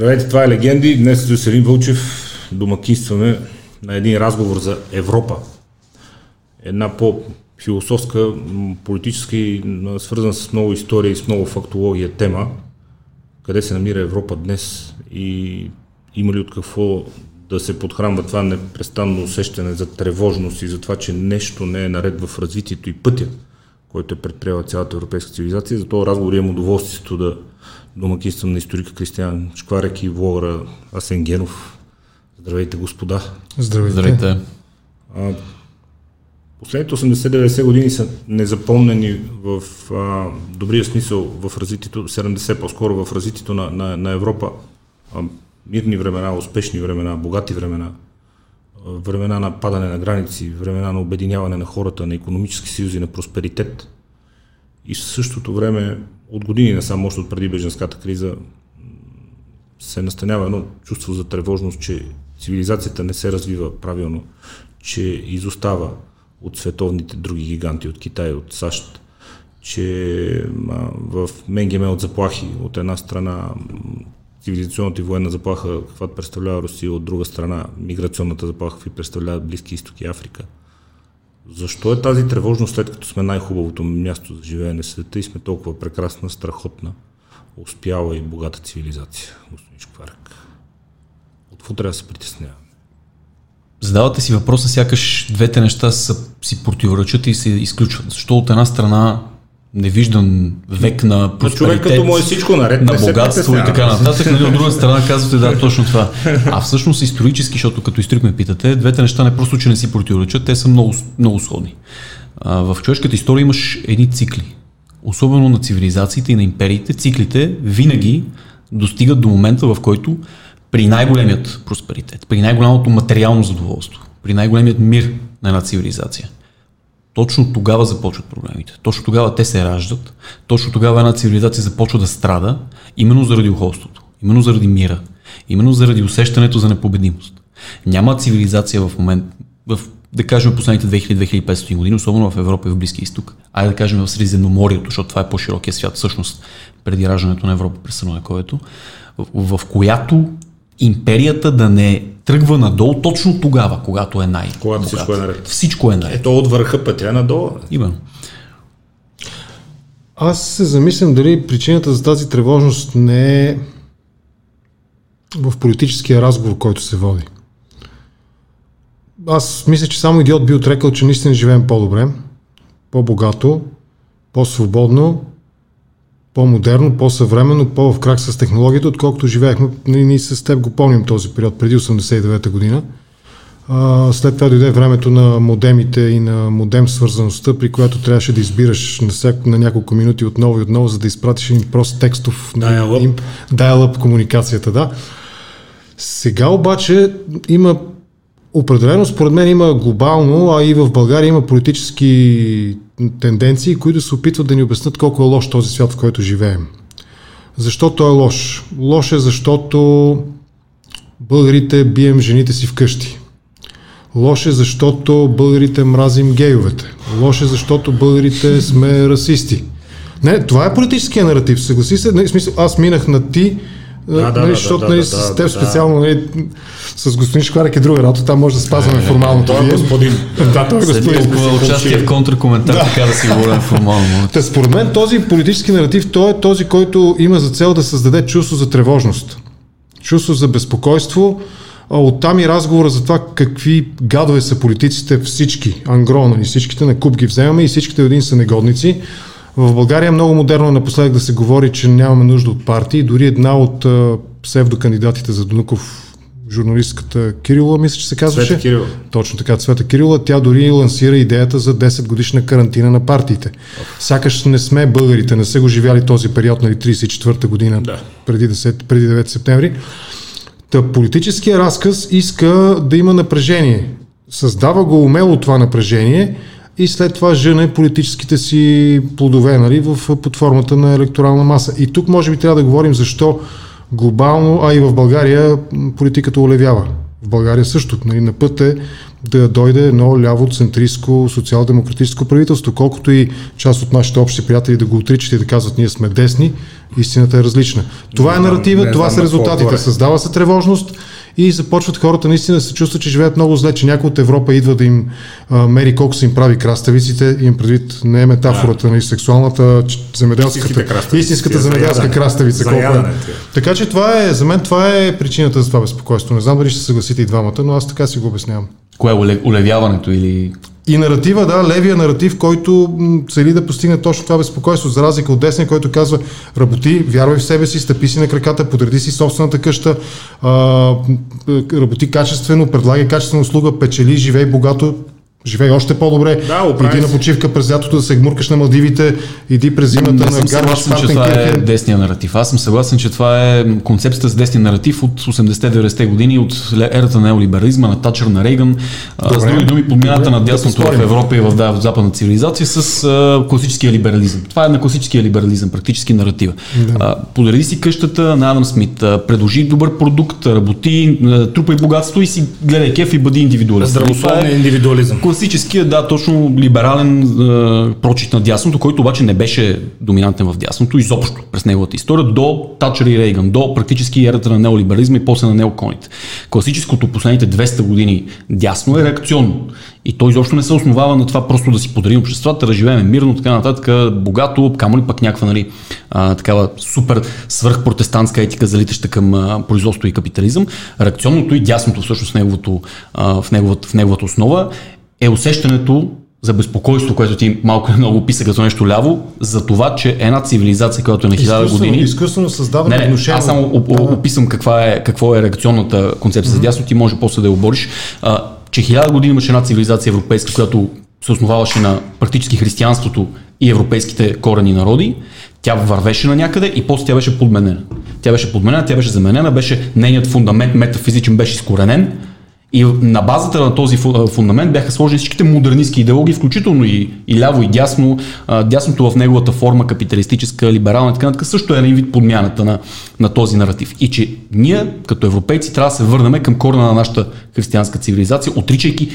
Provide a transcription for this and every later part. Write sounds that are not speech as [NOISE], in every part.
Здравейте, това е Легенди. Днес с Веселин Вълчев домакинстваме на един разговор за Европа. Една по-философска, политическа и свързана с много история и с много фактология тема. Къде се намира Европа днес и има ли от какво да се подхранва това непрестанно усещане за тревожност и за това, че нещо не е наред в развитието и пътя, който е предприела цялата европейска цивилизация. За този разговор имам удоволствието да домакинствам на историка Кристиан Шкварек и влогъра Асен Генов. Здравейте, господа. Здравейте. Здравейте. А, последните 80-90 години са незапомнени в а, добрия смисъл в развитието, 70 по-скоро в развитието на, на, на Европа. А, мирни времена, успешни времена, богати времена, времена на падане на граници, времена на обединяване на хората, на економически съюзи, на просперитет. И в същото време, от години само, още от преди беженската криза, се настанява едно чувство за тревожност, че цивилизацията не се развива правилно, че изостава от световните други гиганти, от Китай, от САЩ, че в Менгеме от заплахи от една страна цивилизационната и военна заплаха, каквато представлява Русия, от друга страна миграционната заплаха, какви представляват Близки изток и Африка. Защо е тази тревожност, след като сме най-хубавото място за живеене в света и сме толкова прекрасна, страхотна, успяла и богата цивилизация, господин Шкварек? От какво трябва да се притесняваме? Задавате си въпроса, сякаш двете неща са, си противоречат и се изключват. Защо от една страна невиждан век на просперитет, човек като му е всичко наред, на богатство и така нататък. Нали, от друга страна казвате да, точно това. А всъщност исторически, защото като историк ме питате, двете неща не просто, че не си противоречат, те са много, много сходни. А, в човешката история имаш едни цикли. Особено на цивилизациите и на империите, циклите винаги достигат до момента, в който при най-големият просперитет, при най-голямото материално задоволство, при най-големият мир на една цивилизация – точно тогава започват проблемите. Точно тогава те се раждат. Точно тогава една цивилизация започва да страда, именно заради ухолството, именно заради мира, именно заради усещането за непобедимост. Няма цивилизация в момент, в, да кажем последните 2000-2500 години, особено в Европа и в Близкия изток, а да кажем в Средиземноморието, защото това е по-широкия свят, всъщност преди раждането на Европа през Средновековието, в, в която империята да не тръгва надолу точно тогава, когато е най Когато всичко е наред. Всичко е наред. Ето от върха пътя е надолу. Именно. Аз се замислям дали причината за тази тревожност не е в политическия разговор, който се води. Аз мисля, че само идиот би отрекал, че наистина живеем по-добре, по-богато, по-свободно по-модерно, по-съвременно, по-в крак с технологията, отколкото живеехме. Ние с теб го помним този период, преди 89-та година. А, след това дойде времето на модемите и на модем свързаността, при която трябваше да избираш на, всяко, на няколко минути отново и отново, за да изпратиш един прост текстов dial-up, dial комуникацията. Да. Сега обаче има Определено, според мен, има глобално, а и в България има политически тенденции, които се опитват да ни обяснат колко е лош този свят, в който живеем. Защо той е лош? Лош е, защото българите бием жените си вкъщи. Лош е, защото българите мразим гейовете. Лош е, защото българите сме расисти. Не, това е политическия наратив, съгласи се. Не, смисъл, аз минах на ти, да, да, нали, защото да, нали, да, с да, теб да, специално нали, с господин Шкварек е друга работа, там може да спазваме е, формално. Той е господин. [LAUGHS] да, той е господин. Толкова участие в контракоментар, да. така да си говорим формално. [LAUGHS] Та, според мен този политически наратив, той е този, който има за цел да създаде чувство за тревожност, чувство за безпокойство, оттам и разговора за това какви гадове са политиците всички, ангро, нали, всичките на куп ги вземаме и всичките един са негодници. В България е много модерно напоследък да се говори, че нямаме нужда от партии. Дори една от псевдокандидатите за Донуков журналистката Кирила, мисля, че се казваше. Цвета Кирила. Точно така, Цвета Кирила. Тя дори лансира идеята за 10 годишна карантина на партиите. Сякаш не сме българите, не са го живяли този период, нали, 34-та година, да. преди, 10, преди 9 септември. Та политическия разказ иска да има напрежение. Създава го умело това напрежение и след това жене политическите си плодове нали, в, под формата на електорална маса. И тук може би трябва да говорим защо глобално, а и в България политиката олевява. В България също. Нали, на път е да дойде едно ляво-центристско социал-демократическо правителство. Колкото и част от нашите общи приятели да го отричат и да казват ние сме десни, истината е различна. Това не е наратива, това са резултатите. Създава се тревожност и започват хората наистина да се чувстват, че живеят много зле, че някой от Европа идва да им а, мери колко са им прави краставиците, им предвид не е метафората, да. нали, сексуалната, земеделската, истинската земеделска краставица. Колко е. Така че това е, за мен това е причината за това безпокойство. Не знам дали ще се съгласите и двамата, но аз така си го обяснявам. Кое е улевяването или и наратива, да, левия наратив, който цели да постигне точно това безпокойство, за разлика от десния, който казва работи, вярвай в себе си, стъпи си на краката, подреди си собствената къща, а, работи качествено, предлагай качествена услуга, печели, живей богато, Живей още по-добре. Да, иди на почивка през лятото да се гмуркаш на Мадивите, иди през зимата не на съгласен, че това е десния наратив. Аз съм съгласен, че това е концепцията с десния наратив от 80-90-те години, от ерата на неолиберализма, на Тачър, на Рейган. Добре. С други думи, подмяната на дясното да в Европа и в, да, в западна цивилизация с а, класическия либерализъм. Това е на класическия либерализъм, практически наратива. Да. подреди си къщата на Адам Смит, а, предложи добър продукт, работи, трупай богатство и си гледай кеф и бъди индивидуалист. Здравословен е, индивидуализъм класическия, да, точно либерален е, прочит на дясното, който обаче не беше доминантен в дясното изобщо през неговата история до Тачър и Рейган, до практически ерата на неолиберализма и после на неоконите. Класическото последните 200 години дясно е реакционно. И той изобщо не се основава на това просто да си подарим обществата, да живеем мирно, така нататък, богато, камо ли пък някаква нали, а, такава супер свръхпротестантска етика, залитаща към а, производство и капитализъм. Реакционното и дясното всъщност неговото, а, в, неговата, в неговата основа е усещането за безпокойство, което ти малко много описа като нещо ляво, за това, че една цивилизация, която е на хиляда години... Изкуствено създаване не, не, Аз само описам каква е, какво е реакционната концепция mm-hmm. за дясно, ти може после да я обориш. А, че хиляда години имаше една цивилизация европейска, която се основаваше на практически християнството и европейските корени народи, тя вървеше на някъде и после тя беше подменена. Тя беше подменена, тя беше заменена, беше нейният фундамент метафизичен беше изкоренен и на базата на този фундамент бяха сложени всичките модернистски идеологии, включително и, и ляво, и дясно. Дясното в неговата форма, капиталистическа, либерална и така нататък, също е един вид подмяната на, на този наратив. И че ние, като европейци, трябва да се върнем към корена на нашата християнска цивилизация, отричайки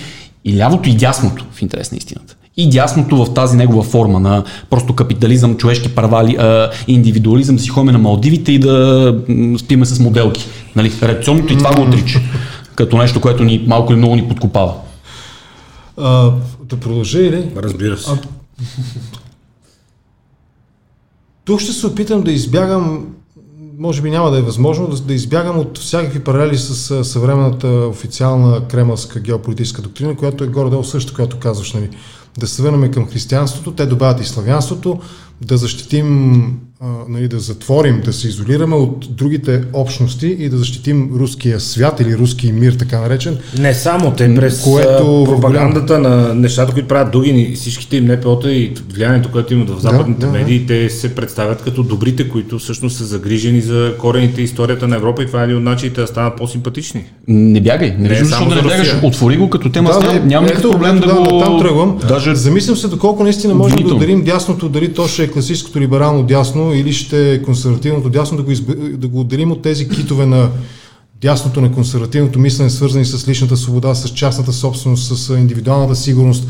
и лявото, и дясното, в интерес на истината. И дясното в тази негова форма на просто капитализъм, човешки права, индивидуализъм, си ходим на Малдивите и да спиме с моделки. Нали? Реакционното и това го отрича като нещо, което ни малко или много ни подкопава. А, да продължа или? Разбира се. А, тук ще се опитам да избягам, може би няма да е възможно, да, да избягам от всякакви паралели с съвременната официална кремълска геополитическа доктрина, която е горе-долу също, която казваш, нали, да се върнем към християнството, те добавят и славянството, да защитим а, нали, да затворим, да се изолираме от другите общности и да защитим руския свят или руския мир, така наречен. Не само те, през което пропагандата на нещата, които правят Дугин и всичките им НПО-та и влиянието, което имат в западните да, да, медии, да. те се представят като добрите, които всъщност са загрижени за корените историята на Европа и това е един от начините да станат по-симпатични. Не бягай, не, не виждам защо да не бягаш, отвори го като тема, да, да, няма никакъв проблем да, да го... Там тръгвам. Даже... Замислям се доколко наистина можем да ударим дясното, дали то ще е класическото либерално дясно или ще е консервативното дясно, да го, изб... да го отделим от тези китове на дясното на консервативното мислене, свързани с личната свобода, с частната собственост, с индивидуалната сигурност,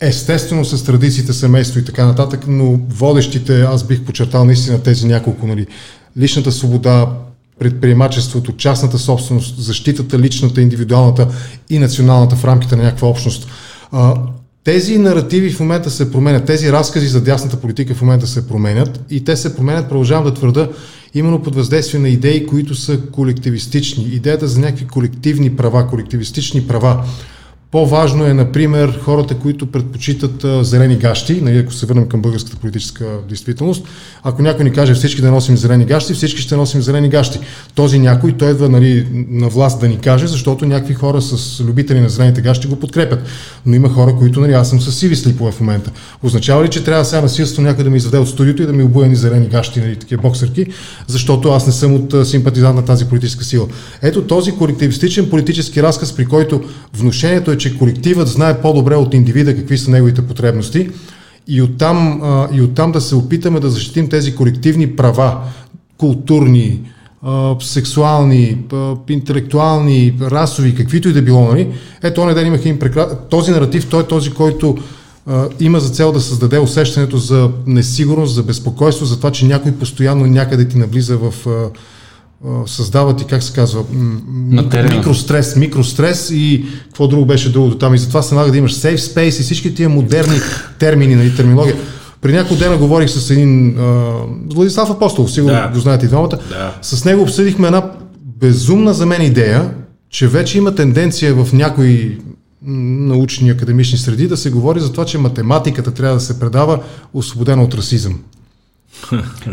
естествено с традициите, семейство и така нататък, но водещите, аз бих подчертал наистина тези няколко, нали, личната свобода, предприемачеството, частната собственост, защитата, личната, индивидуалната и националната в рамките на някаква общност. Тези наративи в момента се променят, тези разкази за дясната политика в момента се променят и те се променят, продължавам да твърда, именно под въздействие на идеи, които са колективистични. Идеята за някакви колективни права, колективистични права, по-важно е, например, хората, които предпочитат а, зелени гащи, нали, ако се върнем към българската политическа действителност. Ако някой ни каже всички да носим зелени гащи, всички ще носим зелени гащи. Този някой, той идва нали, на власт да ни каже, защото някакви хора с любители на зелените гащи го подкрепят. Но има хора, които, нали, аз съм с сиви слипове в момента. Означава ли, че трябва сега насилство някой да ми изведе от студиото и да ми обуя ни зелени гащи, нали, такива боксерки, защото аз не съм от симпатизант на тази политическа сила. Ето този колективистичен политически разказ, при който внушението е, колективът знае по-добре от индивида какви са неговите потребности и оттам, и оттам да се опитаме да защитим тези колективни права, културни, сексуални, интелектуални, расови, каквито и да било, нали? Ето, онен ден имах един прекра... Този наратив, той е този, който има за цел да създаде усещането за несигурност, за безпокойство, за това, че някой постоянно някъде ти навлиза в... създава ти, как се казва, микрострес, микрострес и какво друго беше другото там. И затова се налага да имаш safe space и всички тия модерни термини, нали, терминология. При няколко дена говорих с един а, Владислав Апостол, сигурно да. го знаете и двамата. Да. С него обсъдихме една безумна за мен идея, че вече има тенденция в някои научни академични среди да се говори за това, че математиката трябва да се предава освободена от расизъм.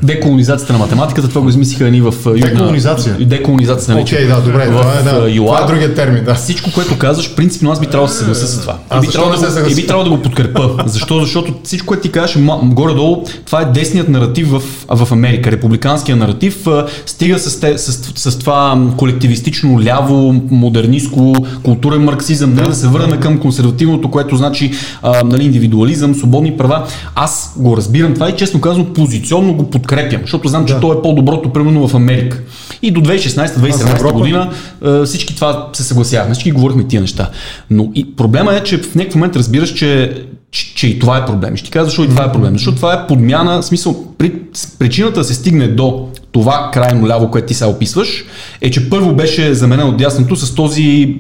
Деколонизацията на математиката, това го измислиха ни в Южна... Деколонизация? Деколонизация, нали? Окей, okay, да, добре, това, е, да. ЮА. това е другия термин, да. Всичко, което казваш, принципно аз би трябвало да се съглася с това. А, и би трябвало да, да, би трябвало да го подкрепа. Защо? Защото всичко, което ти кажеш, горе-долу, това е десният наратив в, в Америка. Републиканския наратив стига с, те, с, с, с това колективистично, ляво, модернистко, културен марксизъм, да, да се върнем към консервативното, което значи а, нали, индивидуализъм, свободни права. Аз го разбирам това и честно казвам позиционно традиционно го подкрепям, защото знам, че да. то е по-доброто, примерно в Америка. И до 2016-2017 година всички това се съгласявахме, всички говорихме тия неща. Но и проблема е, че в някакъв момент разбираш, че че, че и това е проблем. Ще ти кажа защо и това е проблем. Защото това е подмяна, в смисъл, при, причината да се стигне до това крайно ляво, което ти се описваш, е, че първо беше заменено от дясното с този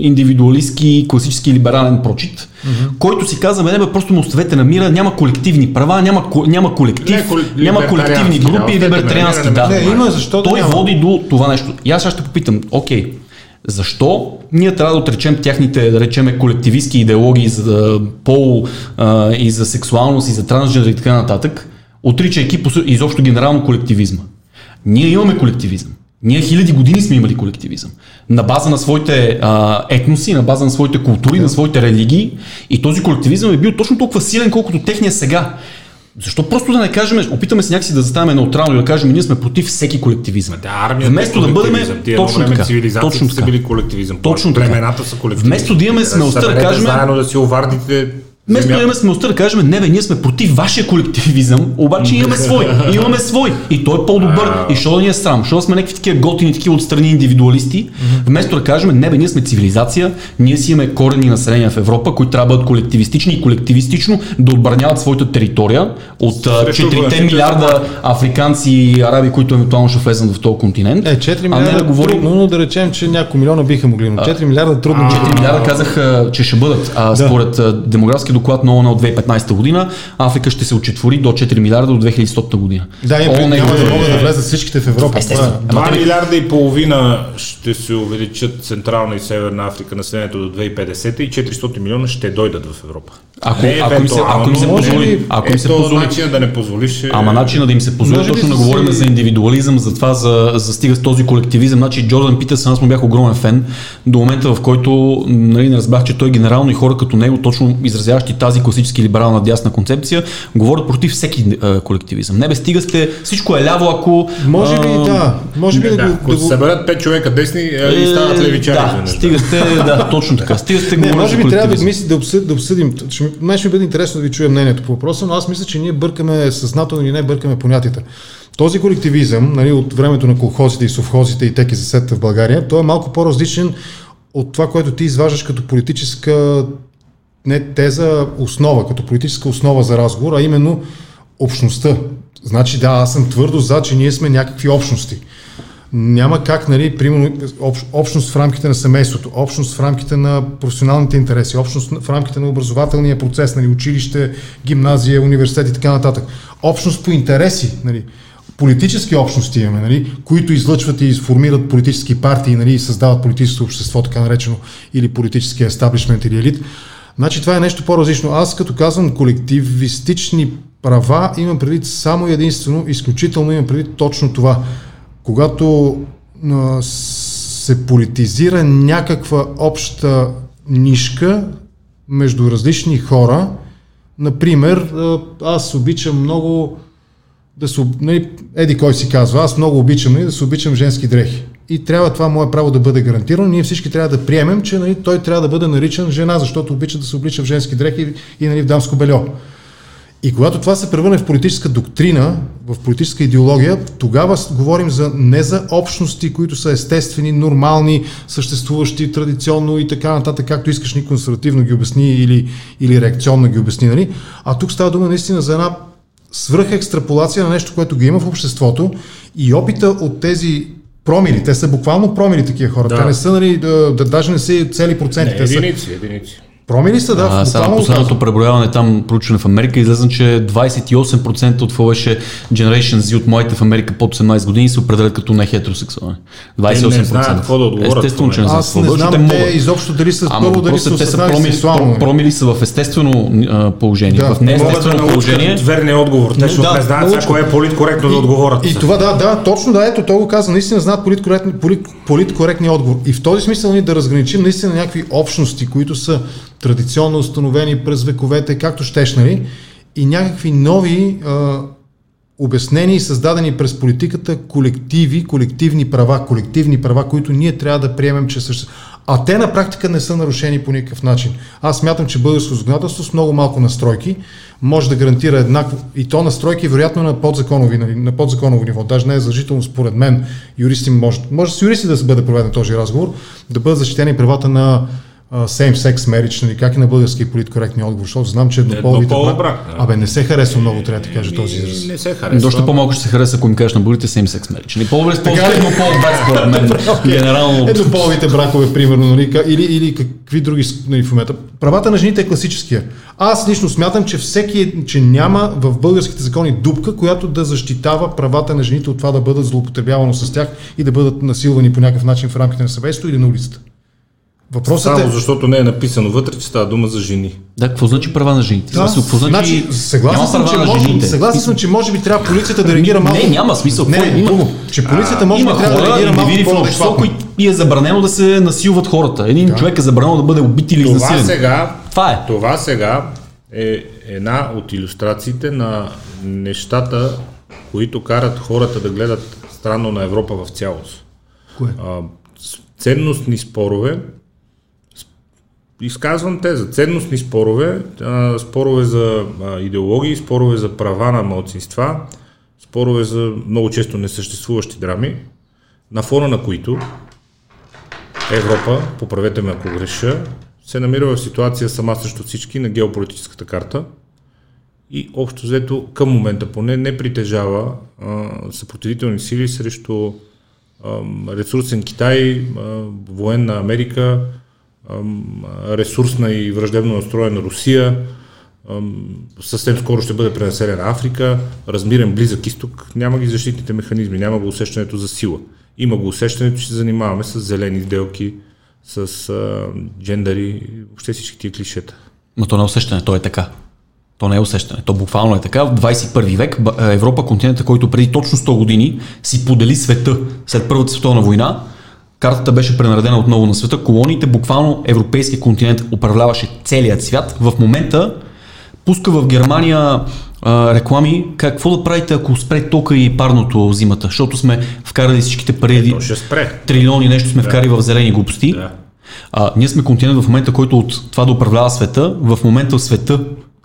индивидуалистски, класически либерален прочит, mm-hmm. който си каза, бе, бе, просто му оставете на мира, няма колективни права, няма, няма колектив, не, няма колективни групи, да, либертариански, да. Не, има, защо Той няма. води до това нещо. И аз ще попитам, окей, защо ние трябва да отречем тяхните, да речеме, колективистски идеологии за пол а, и за сексуалност и за трансджендер и така нататък, отричайки изобщо генерално колективизма. Ние имаме колективизъм. Ние хиляди години сме имали колективизъм. На база на своите а, етноси, на база на своите култури, на своите религии. И този колективизъм е бил точно толкова силен, колкото техния сега. Защо просто да не кажем, опитаме се някакси да заставаме неутрално и да кажем, ние сме против всеки колективизъм. Да, армията Вместо е да бъдем точно така. Точно така. са били колективизъм. Точно така. Племената са колективизъм. Вместо да имаме смелостта да кажем. Заедно да си овардите Вместо да имаме смелостта да кажем, не бе, ние сме против вашия колективизъм, обаче имаме свой. Имаме свой. И той е по-добър. И що да ни е срам? Що сме някакви такива готини, такива отстрани индивидуалисти, вместо да кажем, не бе, ние сме цивилизация, ние си имаме корени населения в Европа, които трябва да бъдат колективистични и колективистично да отбраняват своята територия от 4 милиарда африканци и араби, които евентуално ще влезат в този континент. Е, 4 милиарда а не да говорим... но да речем, че няколко милиона биха могли, но 4 милиарда трудно. 4 милиарда казаха, че ще бъдат. А, според демографски доклад на ООН от 2015 година, Африка ще се отчетвори до 4 милиарда до 2100 година. Да, и ООН няма да могат да влезат всичките в Европа. Естествено. 2 милиарда и половина ще се увеличат Централна и Северна Африка населението до 2050 и 400 милиона ще дойдат в Европа. Ако, не, ако, им се, ако им се позволи, ако им се позволи, начина да не позволиш. Е... Ама начина да им се позволи, точно да говорим за индивидуализъм, за това, за, за стига с този колективизъм. Значи Джордан Питърсън, аз му бях огромен фен до момента, в който нали, не разбрах, че той генерално и хора като него, точно изразяващи тази класически либерална дясна концепция, говорят против всеки а, колективизъм. Не бе, стига сте, всичко е ляво, ако... Може би, а, да. Може би да, да, го, да го... съберат пет човека десни е, и стават левичари. Да, стига сте, да, [LAUGHS] точно така. Стига сте не, може би трябва да, мисли, да, обсъд, да обсъдим. Мен ще бъде интересно да ви чуя мнението по въпроса, но аз мисля, че ние бъркаме съзнателно или не бъркаме понятията. Този колективизъм, нали, от времето на колхозите и совхозите и теки за сета в България, той е малко по-различен от това, което ти изваждаш като политическа не теза, основа, като политическа основа за разговор, а именно общността. Значи да, аз съм твърдо за, че ние сме някакви общности. Няма как, нали, примерно, общ, общност в рамките на семейството, общност в рамките на професионалните интереси, общност в рамките на образователния процес, нали, училище, гимназия, университет и така нататък. Общност по интереси, нали, политически общности имаме, нали, които излъчват и сформират политически партии нали, и създават политическо общество, така наречено, или политически естаблишмент или елит. Значи това е нещо по-различно. Аз като казвам колективистични права, имам предвид само единствено, изключително имам предвид точно това. Когато а, се политизира някаква обща нишка между различни хора, например, аз обичам много да се, нали, еди кой си казва, аз много обичам нали, да се обичам женски дрехи. И трябва това мое право да бъде гарантирано. Ние всички трябва да приемем, че нали, той трябва да бъде наричан жена, защото обича да се облича в женски дрехи и, нали, в дамско бельо. И когато това се превърне в политическа доктрина, в политическа идеология, тогава говорим за, не за общности, които са естествени, нормални, съществуващи традиционно и така нататък, както искаш ни консервативно ги обясни или, или реакционно ги обясни, нали? а тук става дума наистина за една свръхекстраполация на нещо, което ги има в обществото и опита от тези промили, те са буквално промили такива хора, да. те не са, нали, да, да, даже не са цели проценти. Не, единици, са... единици. Промили са, да. А, сега последното преброяване там, проучване в Америка, излезна, че 28% от беше Generation Z от моите в Америка под 18 години се определят като не хетеросексуални. 28%. Те не знаят какво да отговорят. Естествено, че не знаят какво да знам, те, те изобщо дали са Ама, първо, дали са те са промили, промили са в естествено а, положение. Да. В неестествено да положение. Верния отговор. Те ще Да, не знаят сега кое е политкоректно да отговорят. И това, да, да, точно да, ето, той го каза, наистина знаят политкоректни, полит, политкоректния отговор. И в този смисъл ние да разграничим наистина някакви общности, които са традиционно установени през вековете, както щеш, нали? И някакви нови а, обяснени, създадени през политиката колективи, колективни права, колективни права, които ние трябва да приемем, че съществуват. А те на практика не са нарушени по никакъв начин. Аз смятам, че българско законодателство с много малко настройки може да гарантира еднакво. И то настройки вероятно на подзаконови, нали, на подзаконово ниво. Даже не е задължително според мен. Юристи може, може с юристи да се бъде проведен този разговор, да бъдат защитени правата на same-sex marriage, нали, как е на български политкоректния отговор, защото знам, че еднополовите Еднополов брак, да. Абе, не се харесва много, трябва да ти кажа този израз. Не се харесва. Доста по-малко ще се хареса, ако ми кажеш на българите same sex marriage. Нали, по-добре с по-скритно по-брак, според мен. [LAUGHS] Генерално. Еднополовите бракове, примерно, нали, или, или какви други нали, в момента. Правата на жените е класическия. Аз лично смятам, че всеки, е- че няма в българските закони дупка, която да защитава правата на жените от това да бъдат злоупотребявано с тях и да бъдат насилвани по някакъв начин в рамките на съвестство или на улицата. Въпросът Само е... защото не е написано вътре, че става дума за жени. Да, какво значи права на жените? Да, Смисъл, какво значи, значи, съгласен, съм, че може, жените? съгласен съм, че може би трябва полицията да реагира малко. Не, няма смисъл. Не, Какво не, има? Че полицията може би Има трябва да хора, реагира малко обществото, по-адекватно. които и е забранено да се насилват хората. Един човек е забранено да бъде убит или Това изнасилен. сега, Това е. това сега е една от иллюстрациите на нещата, които карат хората да гледат странно на Европа в цялост. Кое? А, ценностни спорове, изказвам те за ценностни спорове, спорове за идеологии, спорове за права на малцинства, спорове за много често несъществуващи драми, на фона на които Европа, поправете ме ако греша, се намира в ситуация сама срещу всички на геополитическата карта и общо взето към момента поне не притежава а, съпротивителни сили срещу а, ресурсен Китай, а, военна Америка, ресурсна и враждебно настроена Русия, съвсем скоро ще бъде пренаселена Африка, размирен близък изток, няма ги защитните механизми, няма го усещането за сила. Има го усещането, че се занимаваме с зелени сделки, с а, джендари, въобще всички тия клишета. Но то не е усещане, то е така. То не е усещане, то буквално е така. В 21 век Европа, континента, който преди точно 100 години си подели света след Първата световна война, картата беше пренаредена отново на света. Колониите, буквално европейския континент управляваше целият свят. В момента пуска в Германия а, реклами, какво да правите, ако спре тока и парното зимата, защото сме вкарали всичките пари, трилиони нещо сме вкарали в зелени глупости. Да. А, ние сме континент в момента, който от това да управлява света, в момента света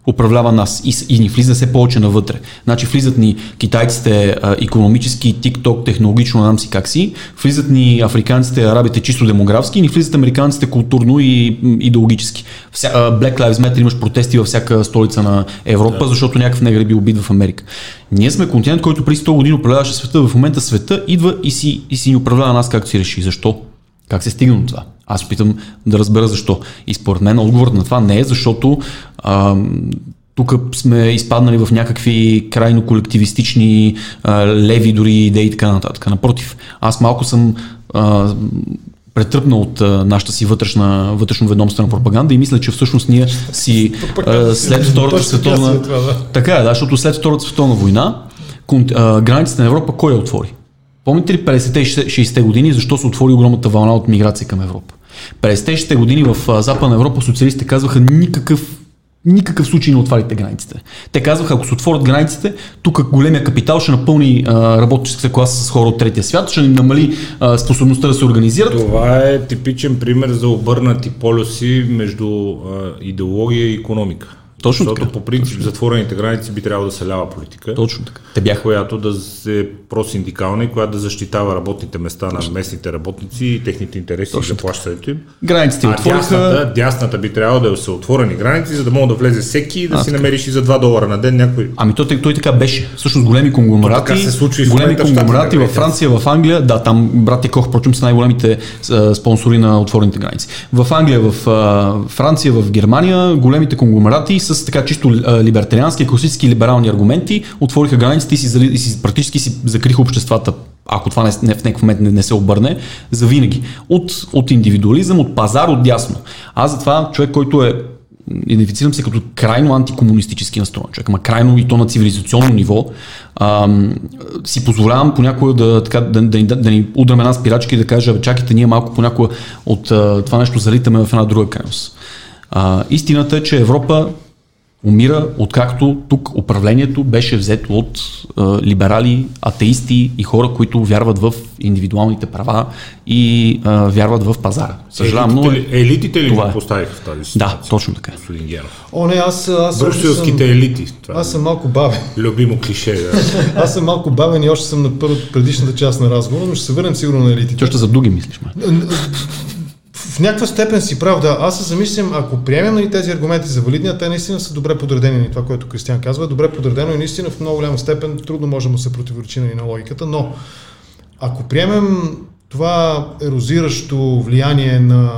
управлява нас и, и ни влиза все повече навътре. Значи влизат ни китайците а, економически, TikTok, технологично, не знам си как си, влизат ни африканците, арабите чисто демографски, и ни влизат американците културно и идеологически. Вся, а, Black Lives Matter имаш протести във всяка столица на Европа, да. защото някакъв негър е бил убит в Америка. Ние сме континент, който преди 100 години управляваше света, в момента света идва и си, и си ни управлява нас както си реши. Защо? Как се стигна до това? Аз опитам да разбера защо. И според мен отговорът на това не е защото а, тук сме изпаднали в някакви крайно колективистични а, леви дори идеи и така нататък. Напротив, аз малко съм а, претръпна от а, нашата си вътрешна, вътрешно ведомствена пропаганда и мисля, че всъщност ние си а, след Втората световна... е. Така е, да, защото след Втората световна война кон- а, границите на Европа кой я отвори? Помните ли 50-те и 60-те години, защо се отвори огромната вълна от миграция към Европа? 50-те и 60-те години в а, Западна Европа социалистите казваха никакъв никакъв случай не отварите границите. Те казваха, ако се отворят границите, тук големия капитал ще напълни а, работническата класа с хора от третия свят, ще им намали а, способността да се организират. Това е типичен пример за обърнати полюси между а, идеология и економика. Точно Защото така. по принцип затворените граници би трябвало да се лява политика. Точно така. Те бяха. Която да се просиндикална и която да защитава работните места на местните работници и техните интереси и заплащането им. Границите А отвориха. дясната, дясната би трябвало да са отворени граници, за да мога да влезе всеки и да Аз си така. намериш и за 2 долара на ден някой. Ами той, той така беше. Всъщност големи конгломерати, То така се случва и големи конгломерати във? Франция, в Англия, да, там братя Кох, впрочем, са най-големите а, спонсори на отворените граници. В Англия, в а, Франция, в Германия, големите конгломерати с така чисто либертариански, класически либерални аргументи отвориха границите и си, и си практически си закриха обществата ако това не, не, в някакъв момент не, не се обърне, за винаги. От, от индивидуализъм, от пазар, от дясно. Аз затова човек, който е идентифицирам се като крайно антикомунистически настроен човек, ама крайно и то на цивилизационно ниво, ам, си позволявам понякога да, така, да, да, да, да ни удраме една спирачка и да кажа, «Абе, чакайте, ние малко понякога от а, това нещо залитаме в една друга крайност. А, истината е, че Европа умира, откакто тук управлението беше взето от а, либерали, атеисти и хора, които вярват в индивидуалните права и а, вярват в пазара. Съжалявам, но... елитите, ли- елитите ли това го е. поставиха в тази Да, ситуация? точно така. Господин Генов. О, не, аз, аз съм, елити. Това аз е съм малко бавен. любимо клише. Да. [LAUGHS] Аз съм малко бавен и още съм на първо, предишната част на разговора, но ще се върнем сигурно на елитите. Ти още за дуги мислиш, ма. В някаква степен си прав, да. Аз се замислям, ако приемем нали, тези аргументи за валидни, те наистина са добре подредени, нали, това, което Кристиан казва, е добре подредено и наистина в много голяма степен трудно може да се противоречи нали, на логиката, но ако приемем това ерозиращо влияние на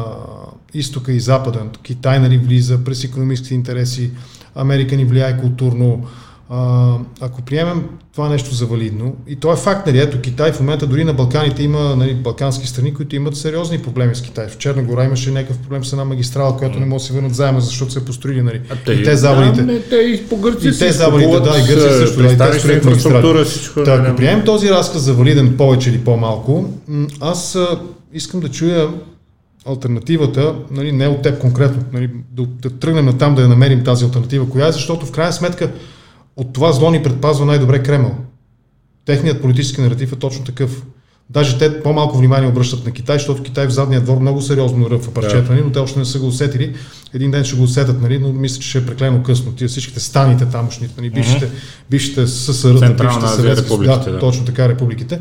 изтока и запада, Китай нали, влиза през економическите интереси, Америка ни влияе културно, а, ако приемем това нещо за валидно, и то е факт, нали, ето Китай в момента дори на Балканите има нали, балкански страни, които имат сериозни проблеми с Китай. В Черна гора имаше някакъв проблем с една магистрала, която не може да се върнат заема, защото се построили нали, и те заборите. Да, не, те и по Гърция И те купуват да, и Гърция също, да, и те строят инфраструктура, магистрали. всичко. Та, ако приемем този разказ за валиден повече или по-малко, аз а, искам да чуя альтернативата, нали, не от теб конкретно, нали, да, да тръгнем на там да я намерим тази альтернатива, коя е, защото в крайна сметка от това зло ни предпазва най-добре Кремъл. Техният политически наратив е точно такъв. Даже те по-малко внимание обръщат на Китай, защото Китай в задния двор много сериозно ръфа парчета, нали, но те още не са го усетили. Един ден ще го усетят, нали, но мисля, че ще е преклено късно. Тия всичките станите тамошните, нали, бившите, бившите ССР, Централна бившите съветски, да, да. точно така, републиките.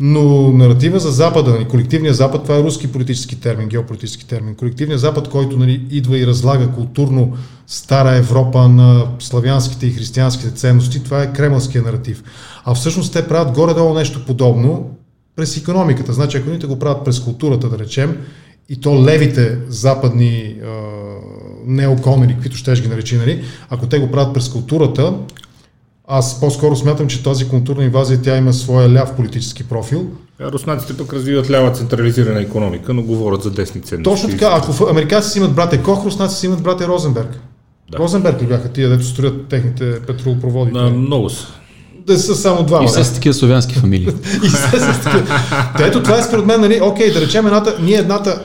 Но наратива за Запада, нали, колективния Запад, това е руски политически термин, геополитически термин. Колективният Запад, който нали, идва и разлага културно стара Европа на славянските и християнските ценности, това е кремълския наратив. А всъщност те правят горе-долу нещо подобно през економиката. Значи, ако ните го правят през културата, да речем, и то левите западни неоконери, каквито ще ги наречи, нали, ако те го правят през културата, аз по-скоро смятам, че тази културна инвазия тя има своя ляв политически профил. А Руснаците пък развиват лява централизирана економика, но говорят за десни ценности. Точно така, ако в американците си имат брате Кох, руснаците си имат брате Розенберг. Да. Розенберг ли бяха тия, дето строят техните петролопроводи? Да, много са. Да са само двама. И все с такива славянски фамилии. [LAUGHS] И се с такива. Та ето това е според мен, нали, окей, да речем едната, ние едната,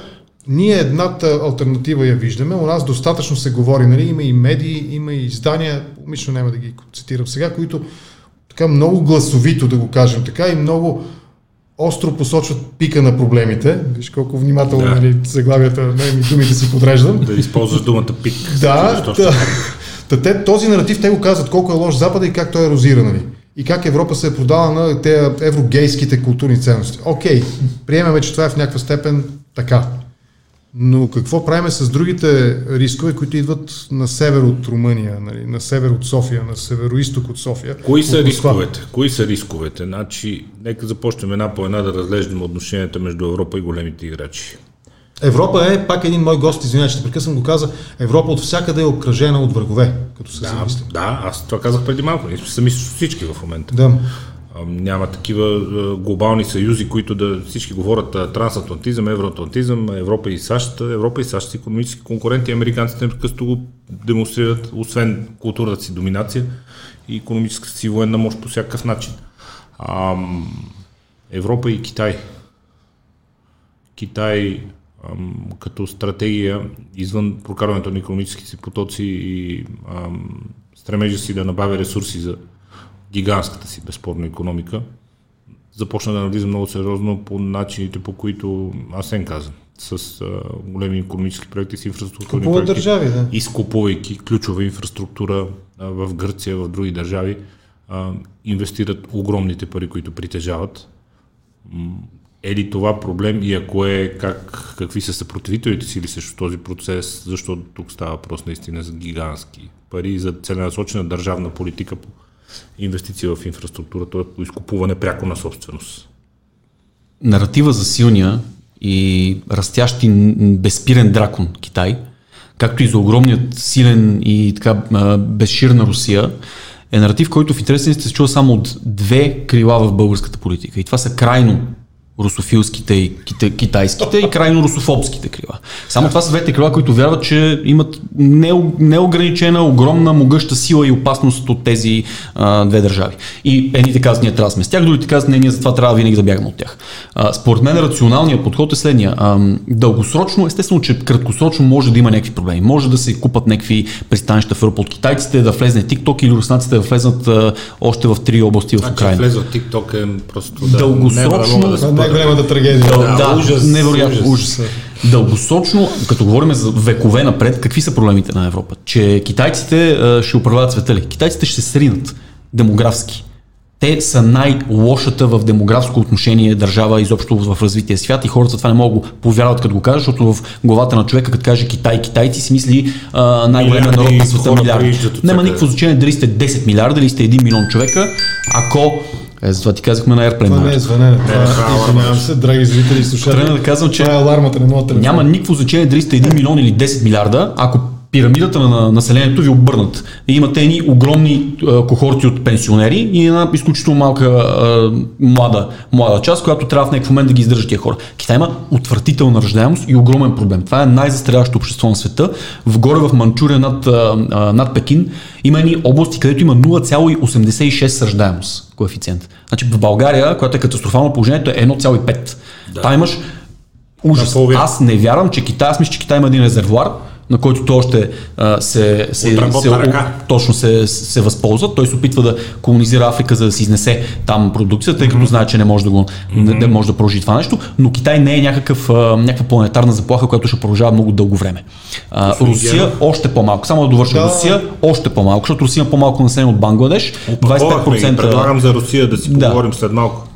ние едната альтернатива я виждаме, у нас достатъчно се говори, нали, има и медии, има и издания, умишлено няма да ги цитирам сега, които така много гласовито, да го кажем така, и много остро посочват пика на проблемите. Виж колко внимателно Да. нали, заглавията, нали, думите си подреждам. Да използваш думата пик. Да, да. Та, те, този наратив те го казват колко е лош Запада и как той е ерозира, нали? И как Европа се е продала на те еврогейските културни ценности. Окей, приемаме, че това е в някаква степен така. Но какво правиме с другите рискове, които идват на север от Румъния, нали? на север от София, на северо-исток от София? Кои са от рисковете? Кои са рисковете? Значи, нека започнем една по една да разглеждаме отношенията между Европа и големите играчи. Европа е, пак един мой гост, извинявай, че прекъсвам го каза, Европа от всякъде е обкръжена от врагове, като се Да, замислим. да, аз това казах преди малко. Ние сме сами всички в момента. Да. А, Няма такива а, глобални съюзи, които да всички говорят а, трансатлантизъм, евроатлантизъм, Европа и САЩ. Европа и САЩ са економически конкуренти, американците непрекъснато го демонстрират, освен културната си доминация и економическата си военна мощ по всякакъв начин. Ам, Европа и Китай. Китай ам, като стратегия извън прокарването на економическите си потоци и ам, стремежа си да набавя ресурси за гигантската си безспорна економика, започна да навлиза много сериозно по начините, по които Асен каза. с а, големи економически проекти с инфраструктурни Купуват проекти. държави, да. Изкупувайки ключова инфраструктура а, в Гърция, в други държави, а, инвестират огромните пари, които притежават. Е ли това проблем и ако е, как, какви са съпротивителите сили срещу този процес, защото тук става въпрос наистина за гигантски пари, за целенасочена държавна политика по инвестиция в инфраструктура, т.е. по изкупуване пряко на собственост. наратива за силния и растящ и н- безспирен дракон Китай, както и за огромният силен и така безширна Русия, е наратив, който в интересен се чува само от две крила в българската политика. И това са крайно русофилските и кита, китайските и крайно русофобските крила. Само това са двете крила, които вярват, че имат нео- неограничена, огромна, могъща сила и опасност от тези а, две държави. И едните казват, ние трябва да сме с тях, другите казват, не, ние затова трябва винаги да бягаме от тях. А, според мен рационалният подход е следния. А, дългосрочно, естествено, че краткосрочно може да има някакви проблеми. Може да се купат някакви пристанища в Европа от китайците, да влезне TikTok или руснаците да влезнат а, още в три области в Значи Украина. влезе в TikTok е просто да... Дългосрочно- не да е. Най-голямата трагедия. Да, Да, да, ужас, невероятно ужас. ужас. Дългосрочно, като говорим за векове напред, какви са проблемите на Европа? Че китайците а, ще управляват света ли? Китайците ще се сринат демографски. Те са най-лошата в демографско отношение държава изобщо в развития свят и хората това не могат да го повярват като го кажат, защото в главата на човека, като каже Китай, китайци, си мисли най-големия народ на света милиарди. Няма никакво значение дали сте 10 милиарда или сте 1 милион човека, ако е, затова ти казахме на Airplane Това не е звънене. Това това е е, извинявам се, драги зрители и слушатели. Трябва да казвам, че Това е алармата на моят телефон. няма никакво значение дали сте 1 милион или 10 милиарда, ако пирамидата на населението ви обърнат. Имате едни огромни а, кохорти от пенсионери и една изключително малка а, млада, млада част, която трябва в някакъв момент да ги издържа тия хора. Китай има отвратителна ръждаемост и огромен проблем. Това е най-застаряващо общество на света. Вгоре в Манчурия над, а, а, над Пекин има едни области, където има 0,86 ръждаемост коефициент. Значи в България, която е катастрофално положението, е 1,5. Да. Там имаш Ужас. Аз не вярвам, че Китай, аз мисля, че Китай има един резервуар, на който той още а, се, се, се, ръка. точно се, се възползва. Той се опитва да колонизира Африка, за да си изнесе там продукция, тъй като знае, че не може да, го, не, не може да продължи това нещо, но Китай не е някакъв, а, някаква планетарна заплаха, която ще продължава много дълго време. А, Русия още по-малко. Само да довърша. Да. Русия още по-малко, защото Русия има по-малко население от Бангладеш. Опаковахме ги. 25% Предлагам за Русия да си Да. поговорим след малко.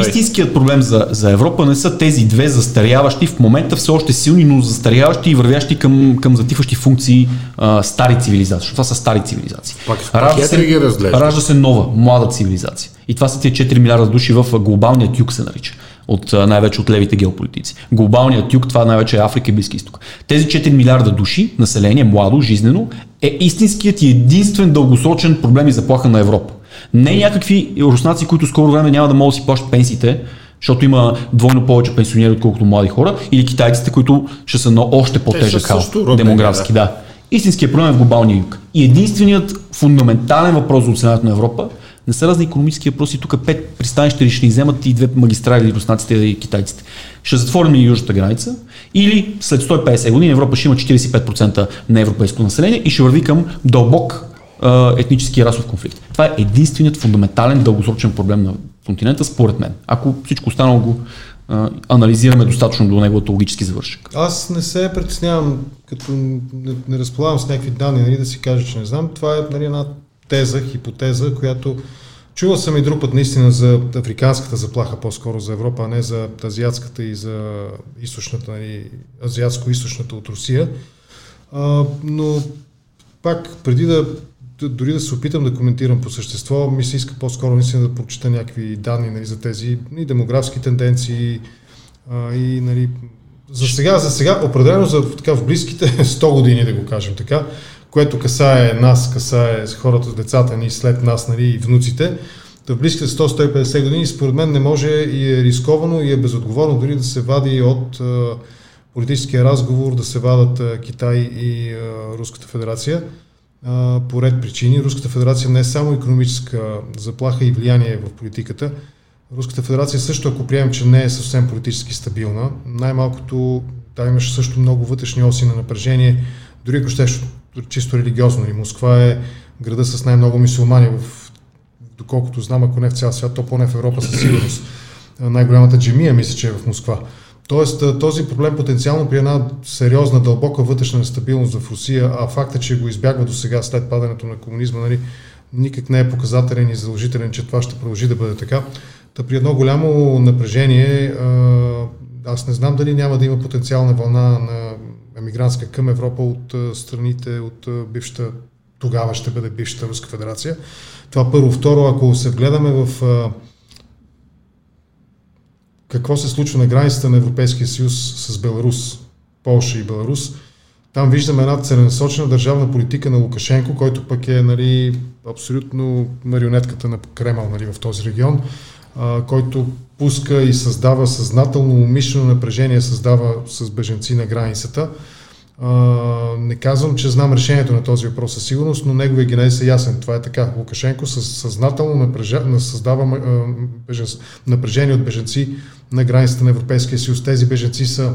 Истинският проблем за, за Европа не са тези две застаряващи, в момента все още силни, но застаряващи и вървящи към, към затифащи функции а, стари цивилизации. Това са стари цивилизации. Пак пакет ли ги ражда се нова, млада цивилизация. И това са тия 4 милиарда души в глобалният юг се нарича. От, най-вече от левите геополитици. Глобалният юг, това най-вече е Африка и Близки изток. Тези 4 милиарда души, население, младо, жизнено, е истинският и единствен дългосрочен проблем и заплаха на Европа. Не някакви руснаци, които скоро време няма да могат да си плащат пенсиите, защото има двойно повече пенсионери, отколкото млади хора, или китайците, които ще са на още по-тежък хал, демографски, да. да. Истинският проблем е в глобалния юг. И единственият фундаментален въпрос за оценяването на Европа не са разни економически въпроси. Тук пет пристанища ли ще ни вземат и две магистрали, руснаците и китайците. Ще затворим ли южната граница или след 150 години Европа ще има 45% на европейско население и ще върви към дълбок етнически и расов конфликт. Това е единственият фундаментален дългосрочен проблем на континента, според мен. Ако всичко останало го анализираме достатъчно до неговото логически завършък. Аз не се притеснявам, като не, не разполагам с някакви данни, нали, да си кажа, че не знам. Това е нали, една теза, хипотеза, която чувал съм и друг път наистина за африканската заплаха, по-скоро за Европа, а не за азиатската и за източната, нали, азиатско-източната от Русия. А, но пак, преди да дори да се опитам да коментирам по същество, ми се иска по-скоро наистина да прочита някакви данни нали, за тези и демографски тенденции а, и нали, за сега, за сега, определено за така в близките [LAUGHS] 100 години, да го кажем така, което касае нас, касае хората, децата ни след нас нали, и внуците, да в близките 100-150 години, според мен не може и е рисковано и е безотговорно дори да се вади от политическия разговор, да се вадат Китай и Руската федерация по ред причини. Руската федерация не е само економическа заплаха и влияние в политиката. Руската федерация също, ако приемем, че не е съвсем политически стабилна, най-малкото там имаше също много вътрешни оси на напрежение, дори ако щеш чисто религиозно. И Москва е града с най-много мусулмани, в, доколкото знам, ако не в цял свят, то поне в Европа със сигурност. Най-голямата джемия, мисля, че е в Москва. Тоест този проблем потенциално при една сериозна, дълбока вътрешна нестабилност в Русия, а факта, че го избягва до сега след падането на комунизма, нали, никак не е показателен и задължителен, че това ще продължи да бъде така. Та при едно голямо напрежение, аз не знам дали няма да има потенциална вълна на емигрантска към Европа от страните от бившата, тогава ще бъде бившата Руска федерация. Това първо. Второ, ако се вгледаме в какво се случва на границата на Европейския съюз с Беларус, Полша и Беларус, там виждаме една целенасочена държавна политика на Лукашенко, който пък е нали, абсолютно марионетката на Кремъл нали, в този регион, а, който пуска и създава съзнателно умишлено напрежение, създава с беженци на границата. Не казвам, че знам решението на този въпрос със сигурност, но неговия генез е ясен. Това е така. Лукашенко съзнателно създава напрежение от беженци на границата на Европейския съюз. Тези беженци са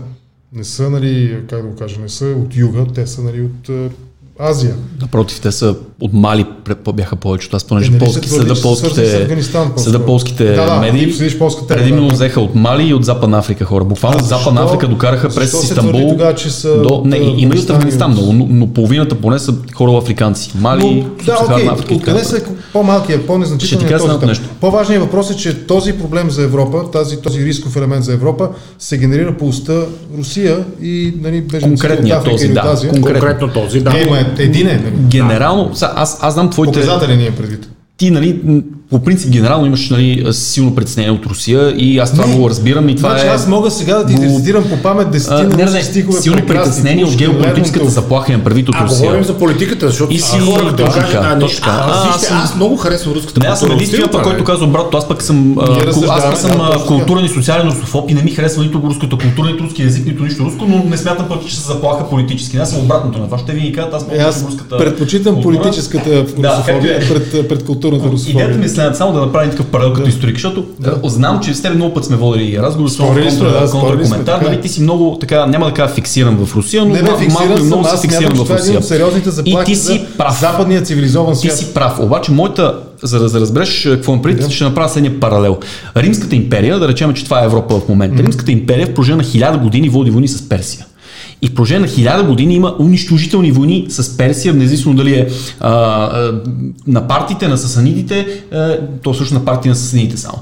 не са, нали, как да го кажа, не са от юга, те са нали, от Азия. Напротив, те са от Мали бяха повечето. Аз понеже е, полски, съда полските, съда полските да, да, медии предимно да, взеха от Мали и от Западна Африка хора. Буквално Западна Африка докараха през Истанбул. Тогава, че са до, не, има и от Афганистан много, но, но, половината поне са хора африканци. Мали, но, да, окей, Африка. Откъде са по-малкият, по-незначителният този нещо. По-важният въпрос е, че този проблем за Европа, тази, този рисков елемент за Европа се генерира по уста Русия и нали, беженци от Африка този, да, Конкретно този, да. Е, един е. Нали? Генерално, аз, аз знам твоите... Показателен ни е предвид. Ти, нали, по принцип генерално имаш нали, силно притеснение от Русия и аз това не, го разбирам и това значи е... аз мога сега да ти го... рецитирам по памет десетина не, не, стихове. Силно притеснение от геополитическата заплаха имам предвид от Русия. А говорим за политиката, защото и си... А, точно така, точно така. Аз, аз, аз, много харесвам руската не, аз съм единствения пък, който казва, брат, аз пък съм, аз пък съм културен и социален русофоб и не ми харесва нито руската култура, нито руски език, нито нищо руско, но не смятам пък, че се заплаха политически. Аз съм обратното на това. Ще ви кажат, аз аз предпочитам политическата русофобия пред културната русофобия. Е следната, само да направим такъв паралел като историк, защото да. знам, че с теб много път сме водили разговор, с контра коментар, нали ти си много така, няма да кажа фиксиран в Русия, но не, не, малко и много си фиксиран в Русия. сериозните и ти си прав. Западният цивилизован свят. Ти си прав. Обаче моята за да разбереш какво им преди, ще направя следния паралел. Римската империя, да речем, че това е Европа в момента. Римската империя в продължение на хиляда години води войни с Персия. И в продължение на хиляда години има унищожителни войни с Персия, независимо дали е а, а, на партиите, на сасанидите, а, то също на партии на сасанидите само.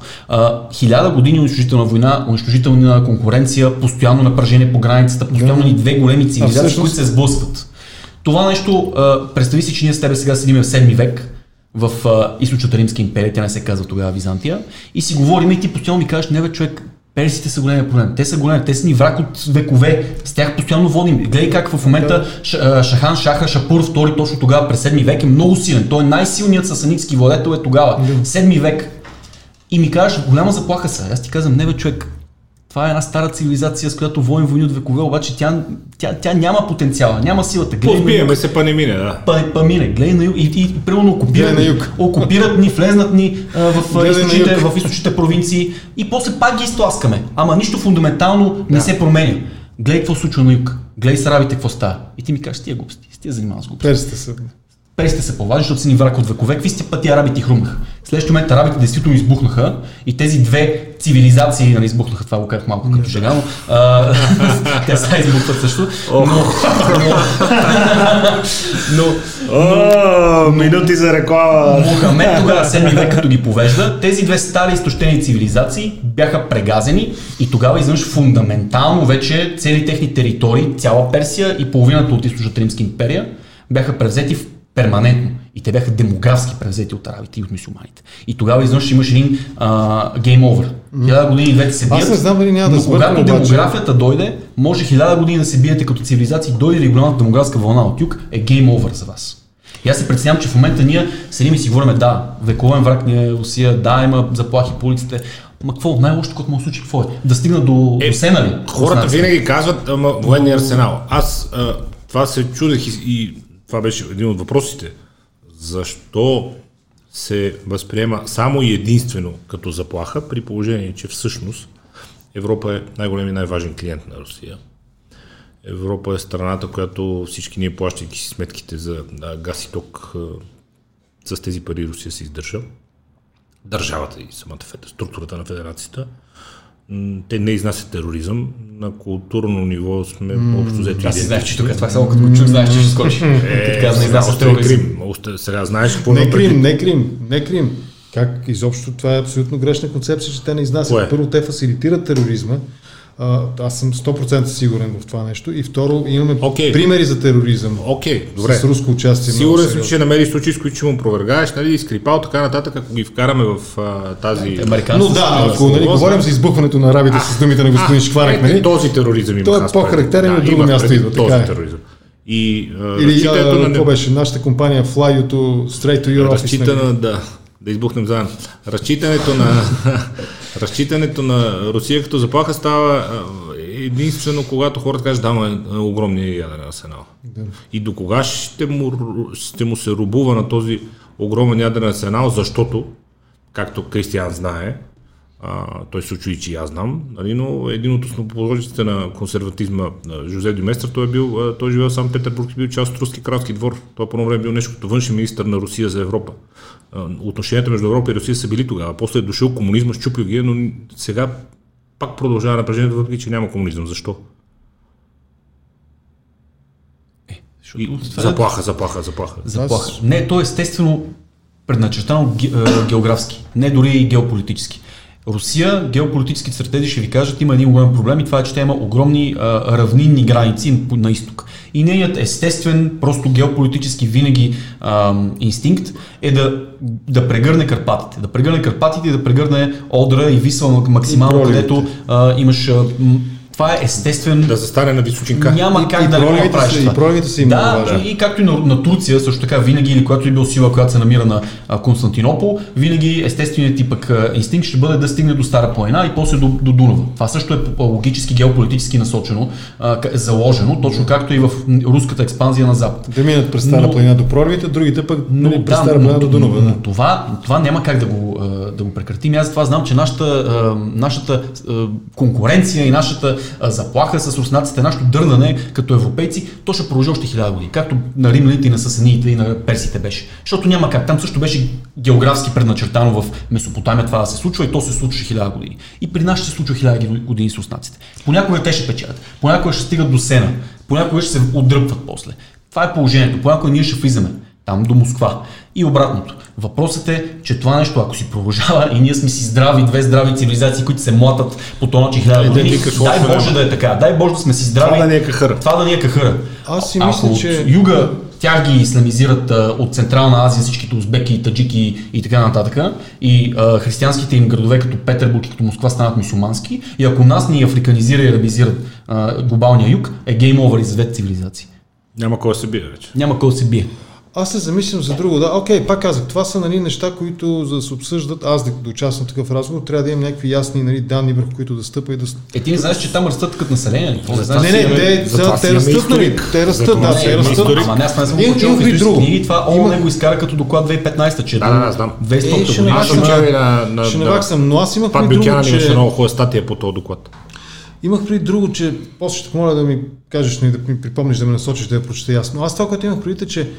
хиляда години унищожителна война, унищожителна конкуренция, постоянно напрежение по границата, постоянно ни две големи цивилизации, които се сблъскват. Това нещо, а, представи си, че ние с тебе сега седим в 7 век, в източната Римска империя, тя не се казва тогава Византия, и си говорим и ти постоянно ми кажеш, не бе човек, Персите са големия проблем. Те са големи, те са ни враг от векове. С тях постоянно водим. Гледай как в момента Шахан Шаха Шапур втори точно тогава през 7 век е много силен. Той е най-силният сасанитски владетел е тогава. 7 век. И ми кажеш, голяма заплаха са. Аз ти казвам, не бе човек, това е една стара цивилизация, с която воим войни от векове, обаче тя, тя, тя няма потенциала, няма силата. Позбиеме се, па не мине, да. Па, па мине, гледай на юг и, и, и примерно окупират, юг. окупират ни, влезнат ни а, в, източните, в източните провинции и после пак ги изтласкаме. Ама нищо фундаментално не да. се променя. Гледай какво случва на юг. Гледай с арабите какво става. И ти ми кажеш, тия глупости, с тия занимава с глупости. Персите са. Персите са по-важни, защото са ни враг от векове. Какви сте пъти арабите хрумнаха? В следващия момент арабите действително избухнаха и тези две цивилизации нали, избухнаха, това го казах малко като жега, но [LAUGHS] те са избухват също. Но, но, но, минути за реклама. Мохамед тогава, 7 век, като ги повежда, тези две стари изтощени цивилизации бяха прегазени и тогава изведнъж фундаментално вече цели техни територии, цяла Персия и половината от източната Римска империя бяха превзети в перманентно. И те бяха демографски превзети от арабите и от мусулманите. И тогава изведнъж имаш един гейм овер. Хиляда години двете се бият. Аз не знам дали няма да но когато демографията дойде, може хиляда години да се биете като цивилизации, дойде ли голямата демографска вълна от юг, е гейм овер за вас. И аз се преценявам, че в момента ние седим и си говорим, да, вековен враг ни е Русия, да, има заплахи по улиците. Ма какво? Най-лошото, което му случи, какво е? Да стигна до, е, до Сена ли? Хората винаги казват, ама военния арсенал. Аз а, това се чудех и, и това беше един от въпросите. Защо се възприема само и единствено като заплаха, при положение, че всъщност Европа е най-голем и най-важен клиент на Русия. Европа е страната, която всички ние плащайки си сметките за газ и ток с тези пари Русия се издържа. Държавата и самата структурата на федерацията. Те не изнасят тероризъм. На културно ниво сме mm. общо взето Аз си знаеш, че тук това само като го чух, знаеш, че ще скочи. Е, така не изнасят тероризъм. Крим. Сега знаеш какво Не Крим, не Крим, не Крим. Как изобщо това е абсолютно грешна концепция, че те не изнасят. Първо те фасилитират тероризма, а, аз съм 100% сигурен в това нещо. И второ, имаме okay. примери за тероризъм. Okay, добре. С руско участие. Сигурен съм, че ще намери случаи, с които ще му провергаеш, нали, и скрипал, така нататък, ако ги вкараме в а, тази... Но да, ако нали, говорим за избухването на арабите с думите на господин Шкварек, нали? Този тероризъм има. Той е по-характерен от друго място идва. Този е. тероризъм. И, а, Или, а, на... какво беше, нашата компания Fly to Straight to Your Office. Нали? да, да избухнем заедно. Разчитането на, разчитането на Русия като заплаха става единствено когато хората кажат, да, ма е огромния ядерен арсенал. Да. И до кога ще му, ще му се рубува на този огромен ядерен арсенал, защото, както Кристиан знае, а, той се очуди, че аз знам, нали, но един от основоположниците на консерватизма, Жозе Дюместър, той е бил, той е живел сам Петербург и бил част от руски кралски двор. Той по време бил нещо като външен министр на Русия за Европа. Отношенията между Европа и Русия са били тогава. После е дошъл комунизма, щупил ги, но сега пак продължава напрежението, въпреки че няма комунизъм. Защо? Е, и, заплаха, заплаха, заплаха. Заплаха. Не, то е естествено предначертано географски, не дори и геополитически. Русия, геополитическите стратези ще ви кажат, има един голям проблем и това е, че тя има огромни а, равнинни граници на изток. И нейният естествен, просто геополитически винаги а, инстинкт е да, да прегърне Карпатите. Да прегърне Карпатите и да прегърне Одра и Висла максимално, където а, имаш а, това е естествен. Да застане на височинка. Няма и, как и да го направиш. И проявите са да, и, и както и на, на, Турция, също така винаги, или когато е бил сила, която се намира на а, Константинопол, винаги естественият ти пък инстинкт ще бъде да стигне до Стара планина и после до, до Дунава. Това също е логически, геополитически насочено, а, заложено, точно както и в руската експанзия на Запад. Да минат през Стара но, планина до проривите, другите пък но, нали, през Стара планина до Дунава. Да. Това, това няма как да го, да го прекратим. Аз това знам, че нашата, нашата конкуренция и нашата заплаха с руснаците, нашето дърнане като европейци, то ще продължи още хиляда години. Както на римляните и на сасаниите и на персите беше. Защото няма как. Там също беше географски предначертано в Месопотамия това да се случва и то се случваше хиляда години. И при нас ще се случва хиляда години с руснаците. Понякога те ще печелят, понякога ще стигат до сена, понякога ще се отдръпват после. Това е положението. Понякога ние ще влизаме там до Москва. И обратното. Въпросът е, че това нещо, ако си продължава и ние сме си здрави, две здрави цивилизации, които се млатат по този начин хиляда години, дай Боже да е така, дай Боже да сме си здрави. Това да ни е кахъра. Това да ни е кахъра. Аз си мисля, ако че... юга тях ги исламизират а, от Централна Азия, всичките узбеки, таджики и така нататък, и а, християнските им градове като Петербург и като Москва станат мусулмански, и ако нас ни африканизира и арабизират а, глобалния юг, е гейм овър и за двете цивилизации. Няма кой да се бие вече. Няма кой да се бие. Аз се замислям за друго. Да, окей, пак казах, това са нали, неща, които за да се обсъждат, аз да, да участвам в такъв разговор, трябва да имам някакви ясни нали, данни, върху които да стъпа и да. Е, ти не знаеш, че там растат като население ли? Не, не, не, те, те растат, нали? Те растат, да, те растат. Ама не, аз не съм го чул в друго. книги, това ООН го изкара като доклад 2015, че да, да, знам. 200 година. Ще наваксам, но аз имах преди друго, че... имаше много хубава статия по този доклад. Имах преди друго, че после ще помоля да ми кажеш, да ми припомниш, да ме насочиш, да я прочета ясно. Аз това, което имах преди, е, че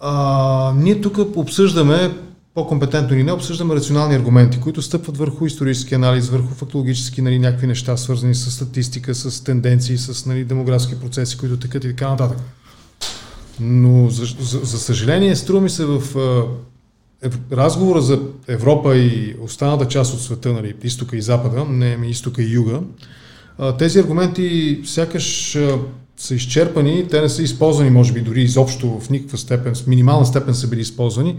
а, ние тук обсъждаме, по-компетентно или не, обсъждаме рационални аргументи, които стъпват върху исторически анализ, върху фактологически нали, някакви неща, свързани с статистика, с тенденции, с нали, демографски процеси, които текат и така нататък. Но, за, за, за съжаление, струва ми се в разговора за Европа и останалата част от света, нали, изтока и запада, не ми изтока и юга, тези аргументи сякаш са изчерпани, те не са използвани, може би дори изобщо в никаква степен, с минимална степен са били използвани.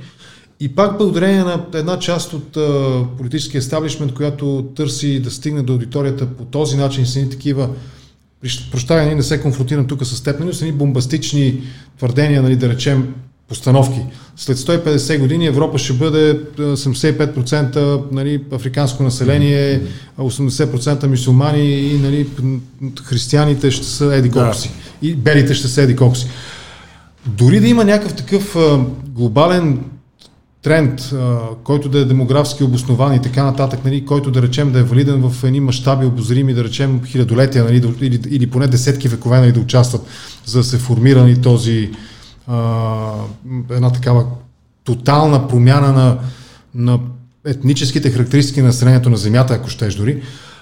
И пак благодарение на една част от а, политическия естаблишмент, която търси да стигне до аудиторията по този начин, са ни такива прощавай, не се конфронтирам тук с теб, но са ни бомбастични твърдения, нали, да речем, постановки. След 150 години Европа ще бъде 75% нали, африканско население, 80% мусулмани и нали, християните ще са еди колко си. И белите ще са еди колко си. Дори да има някакъв такъв а, глобален тренд, а, който да е демографски обоснован и така нататък, нали, който да речем да е валиден в едни мащаби обозрими, да речем хилядолетия нали, или, или поне десетки векове нали, да участват, за да се формира нали, този, една такава тотална промяна на, на етническите характеристики на населението на Земята, ако щеш дори,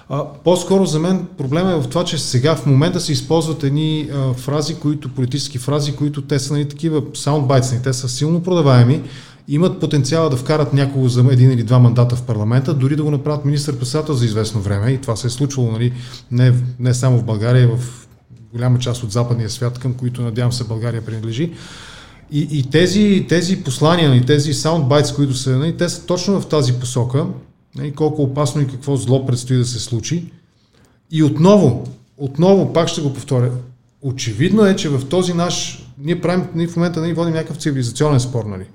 А, по-скоро за мен проблема е в това, че сега в момента се използват едни а, фрази, които, политически фрази, които те са нали, такива саундбайтс, те са силно продаваеми, имат потенциала да вкарат някого за един или два мандата в парламента, дори да го направят министър-председател за известно време. И това се е случвало нали, не, не само в България, в голяма част от западния свят, към които надявам се България принадлежи. И, и тези, тези послания, нали, тези саундбайтс, които са, нали, те са точно в тази посока, нали, колко опасно и какво зло предстои да се случи. И отново, отново, пак ще го повторя, очевидно е, че в този наш, ние правим, ние в момента нали, водим някакъв цивилизационен спор, нали.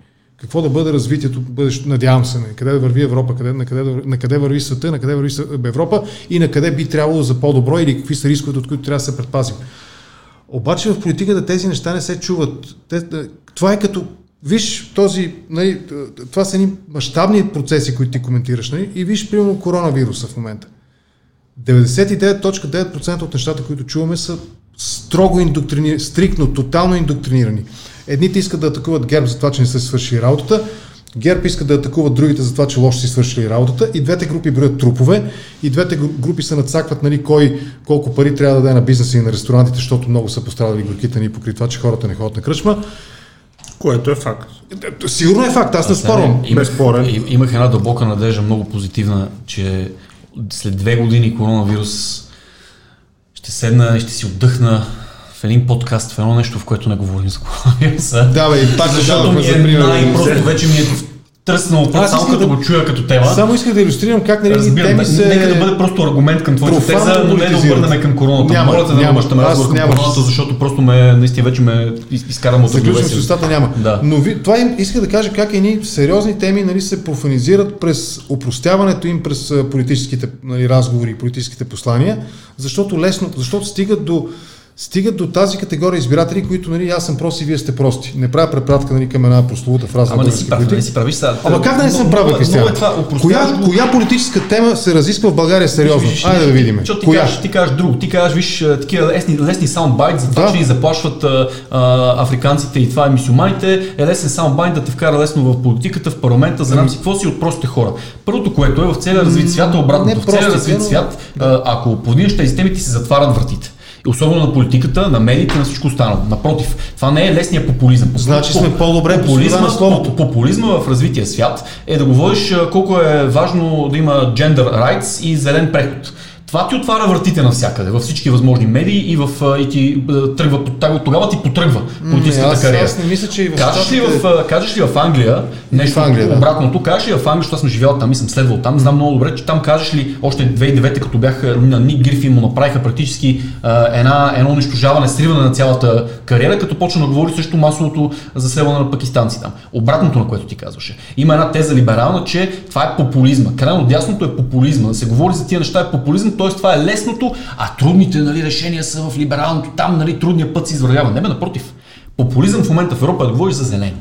Какво да бъде развитието, бъдеще, надявам се, нали, къде да върви Европа, къде, на, къде, на къде върви света, на къде върви Европа и на къде би трябвало за по-добро или какви са рисковете, от които трябва да се предпазим. Обаче в политиката тези неща не се чуват. Те, това е като, виж този, нали, това са едни мащабни процеси, които ти коментираш, нали, и виж, примерно, коронавируса в момента. 99.9% от нещата, които чуваме, са строго индоктринирани, стрикно, тотално индоктринирани. Едните искат да атакуват ГЕРБ за това, че не са свършили работата, ГЕРБ иска да атакуват другите за това, че лошо си свършили работата и двете групи броят трупове и двете групи се надцакват нали, кой колко пари трябва да даде на бизнеса и на ресторантите, защото много са пострадали горките ни покри това, че хората не ходят на кръчма. Което е факт. Сигурно е факт, аз не спорвам. Безспорен. Имах една дълбока надежда, много позитивна, че след две години коронавирус ще седна и ще си отдъхна в един подкаст, в едно нещо, в което не говорим за коронавируса. Да, бе, и пак защото ми е най-просто вече ми е тръснало просто само като да, го чуя като тема. Само исках да иллюстрирам как нали Разбирам, теми се... Нека да бъде просто аргумент към твоята теза, но не да обърнем към короната. Няма, Моля те да обръщаме разговор към короната, защото просто ме, наистина вече ме изкарам от Заключвам с устата няма. Да. Но ви, това им иска да кажа как едни сериозни теми нали, се профанизират през упростяването им през политическите нали, разговори и политическите послания, защото лесно, защото стигат до стигат до тази категория избиратели, които нали, аз съм прост и вие сте прости. Не правя препратка нали, към една прословута фраза. Ама не си прав, не си правиш сега. Ама как да не съм прав, Кристиан? Е коя, коя политическа тема се разисква в България сериозно? Виж, Айде да видим. Ти коя? Кажеш, ти кажеш друго. Ти кажеш, виж, такива лесни, лесни саундбайт за това, да. че ни заплашват а, а, африканците и това е мисюманите. Е лесен саундбайт да те вкара лесно в политиката, в парламента, знам си какво си от простите хора. Първото, което е в целия развит свят, е обратно. В целия развит свят, ако повдигнеш тези теми, ти се затварят вратите. Особено на политиката, на медиите, на всичко останало. Напротив, това не е лесния популизъм. Значи сме по-добре популизма, на словото. Популизма в развития свят е да говориш колко е важно да има gender rights и зелен преход. Това ти отваря вратите навсякъде, във всички възможни медии и, в, и ти тръгва, тогава ти потръгва политическата аз, кариера. Аз не мисля, че и в кажеш, ли в, кажеш ли в Англия нещо в Англия, да. обратното? Кажеш ли в Англия, защото аз съм живял там и съм следвал там, знам много добре, че там кажеш ли още 2009 като бяха на Ник Грифи му направиха практически една, едно унищожаване, сриване на цялата кариера, като почна да говори също масовото заселване на пакистанци там. Обратното на което ти казваше. Има една теза либерална, че това е популизма. Крайно дясното е популизма. Да се говори за тия неща е популизъм, т.е. това е лесното, а трудните нали, решения са в либералното, там нали, трудният път се извървява. Не, бе, напротив. Популизъм в момента в Европа е да говориш за зелено,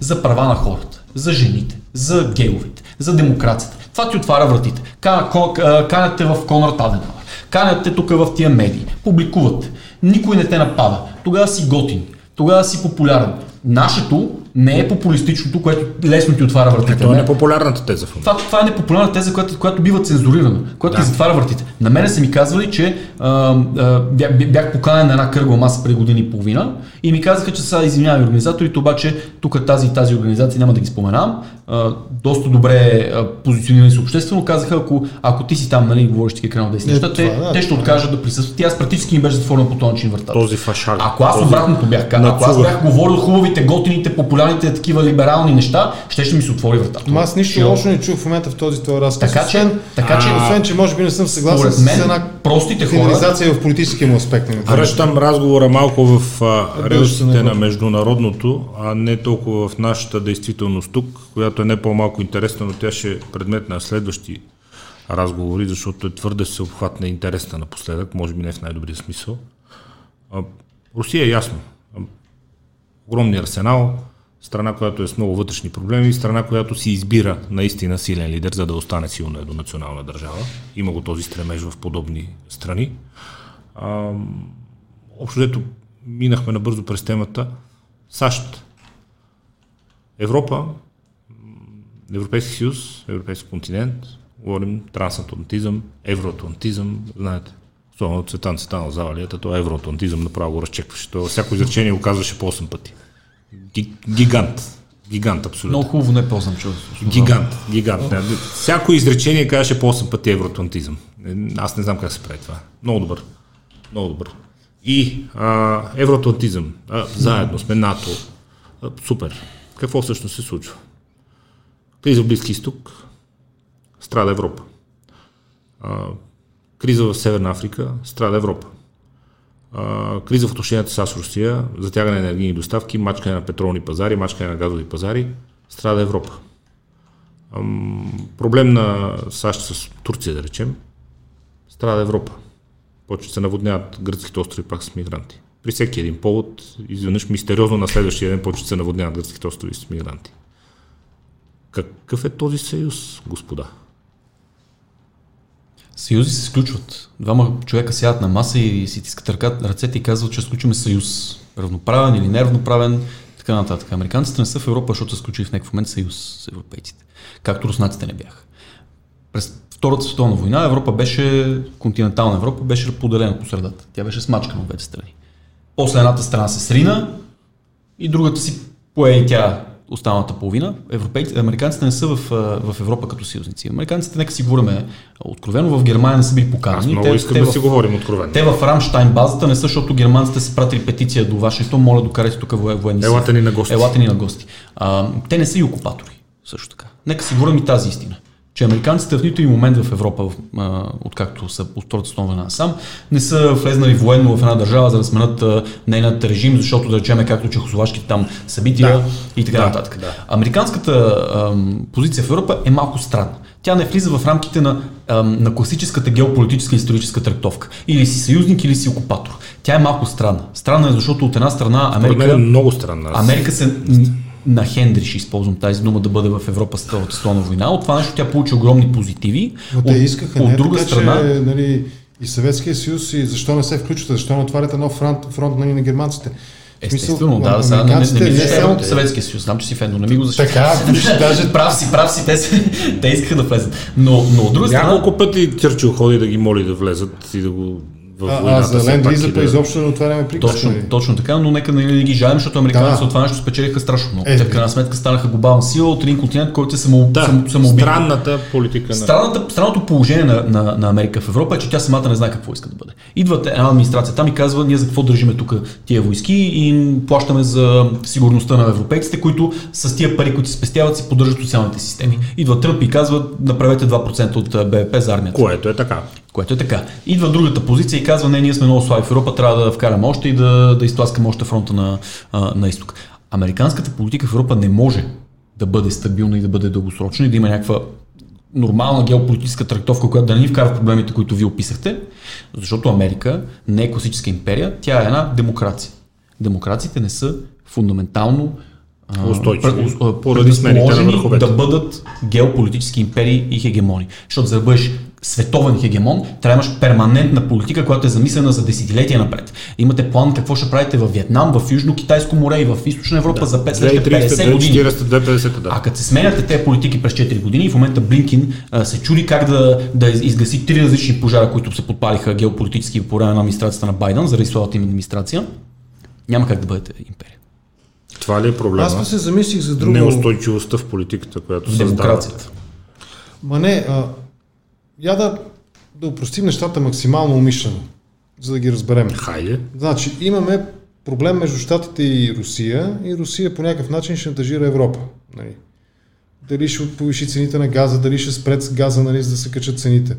за права на хората, за жените, за гейовете, за демокрацията. Това ти отваря вратите. Канят в Конрад Аденауер, канят тук в тия медии, публикуват. Никой не те напада. Тогава си готин, тогава си популярен. Нашето не е популистичното, което лесно ти отваря вратите. Това е непопулярната теза. В това, това е непопулярна теза, която, която бива цензурирана, която да. ти затваря вратите. На мене са ми казвали, че а, а, бях поканен на една кръгла маса преди години и половина и ми казаха, че са извинявани организаторите, обаче тук тази тази организация няма да ги споменавам. А, доста добре позиционирани са обществено. Казаха, ако, ако ти си там, нали, говориш такива крайно десни неща, те, да, те ще откажат да присъстват. И аз практически ми беше затворен по този начин врата. Този фашар. Ако аз обратното бях, ако аз бях говорил хубавите, готините, популярните такива либерални неща, ще ще ми се отвори вратата. аз нищо лошо не чух в момента в този твой разказ. Така че, така че, освен, че може би не съм съгласен с една простите хора. в политическия му аспект. Връщам разговора малко в релсите на международното, а не толкова в нашата действителност тук, която е не по-малко интересна, но тя ще е предмет на следващи разговори, защото е твърде всеобхватна и интересна напоследък, може би не в най-добрия смисъл. Русия е ясно. Огромния арсенал, страна, която е с много вътрешни проблеми страна, която си избира наистина силен лидер, за да остане силна до национална държава. Има го този стремеж в подобни страни. А, общо дето минахме набързо през темата. САЩ, Европа, Европейски съюз, Европейски континент, Говорим трансатлантизъм, евроатлантизъм, знаете. Особено Цветан Цветанов завалията, то евроатлантизъм направо го разчекваше. То всяко изречение го казваше по 8 пъти. Гигант. Гигант, абсолютно. Много хубаво не ползвам чувство. Гигант, гигант. Не. Всяко изречение казваше по 8 пъти евроатлантизъм. Аз не знам как се прави това. Много добър. Много добър. И а, евроатлантизъм. А, заедно сме НАТО. А, супер. Какво всъщност се случва? Криза в Близки изток. Страда Европа. А, криза в Северна Африка. Страда Европа. Криза в отношенията с Русия, затягане на енергийни доставки, мачкане на петролни пазари, мачкане на газови пазари, страда Европа. Проблем на САЩ с Турция, да речем, страда Европа. Почва се наводняват гръцките острови пак с мигранти. При всеки един повод, изведнъж мистериозно на следващия ден почва се наводняват гръцките острови с мигранти. Какъв е този съюз, господа? Съюзи се сключват. Двама човека сядат на маса и си тискат ръка, ръцете и казват, че сключваме съюз. Равноправен или неравноправен, така нататък. Американците не са в Европа, защото са сключили в някакъв момент съюз с европейците. Както руснаците не бяха. През Втората световна война Европа беше, континентална Европа беше поделена по средата. Тя беше смачкана от двете страни. После едната страна се срина и другата си пое и тя останалата половина. Европейците, американците не са в, в Европа като съюзници. Американците, нека си говорим откровено, в Германия не са били поканени. Аз много те, искам те да в, си говорим откровено. Те в Рамштайн базата не са, защото германците са пратили петиция до Вашингтон, моля докарайте тук военни Елате ни на гости. Елате ни на гости. А, те не са и окупатори, също така. Нека си говорим и тази истина че американците в нито и момент в Европа, а, откакто са по Втората световна война сам, не са влезнали военно в една държава, за да сменят нейният режим, защото да речеме както чехословашките там събития да, и така да, нататък. Да. Американската а, позиция в Европа е малко странна. Тя не влиза в рамките на, а, на класическата геополитическа и историческа трактовка. Или си съюзник, или си окупатор. Тя е малко странна. Странна е, защото от една страна Америка... Е много странна. Америка се на Хендри, ще използвам тази дума, да бъде в Европа Втората световна война. От това нещо тя получи огромни позитиви. Но те искаха, от, не, друга така, страна. Че, нали, и Съветския съюз, и защо не се включвате, защо не отваряте нов фронт, фронт нали, на германците. Естествено, да, да, сега не, не, не, не само от Съветския съюз, знам, че си фен, но не ми го защита. Така, [LAUGHS] даже... прав си, прав си, те, те искаха да влезат. Но, но от друга страна... Няколко пъти Чърчил ходи да ги моли да влезат и да го в войната. А, за ленд лиза да... изобщо не отваряме приказки. Точно, нали? точно така, но нека нали, не ги жалим, защото американците да. от това нещо спечелиха страшно много. Е, Те в крайна сметка станаха глобална сила от един континент, който е само, да, само, само Странната политика. Странната, странното положение на, на, на, Америка в Европа е, че тя самата не знае какво иска да бъде. Идва една администрация там и казва, ние за какво държиме тук тия войски и им плащаме за сигурността на европейците, които с тия пари, които се спестяват, си поддържат социалните системи. Идва Тръмп и казва, направете 2% от БВП за армията. Което е така. Което е така. Идва другата позиция и казва, не, ние сме много слаби в Европа, трябва да вкараме още и да, да изтласкаме още фронта на, на изток. Американската политика в Европа не може да бъде стабилна и да бъде дългосрочна и да има някаква нормална геополитическа трактовка, която да не ни вкара в проблемите, които ви описахте, защото Америка не е класическа империя, тя е една демокрация. Демокрациите не са фундаментално устойчиви, поради смените на върховете. Да бъдат геополитически империи и хегемони. Защото за да бъдеш световен хегемон, трябва да имаш перманентна политика, която е замислена за десетилетия напред. Имате план какво ще правите в Вьетнам, в Южно Китайско море и в Източна Европа да. за 5 50 години. 250, да. А като се сменяте тези политики през 4 години, в момента Блинкин а, се чуди как да, да изгаси три различни пожара, които се подпалиха геополитически по време на администрацията на Байден, заради слабата им администрация, няма как да бъдете империя. Това ли е проблема? Аз се замислих за друго. Неустойчивостта в политиката, която се Демокрацията. Ма не, а, я да, да упростим нещата максимално умишлено, за да ги разберем. Хайде. Значи, имаме проблем между Штатите и Русия и Русия по някакъв начин шантажира Европа. Нали? Дали ще повиши цените на газа, дали ще спред с газа, нали, за да се качат цените.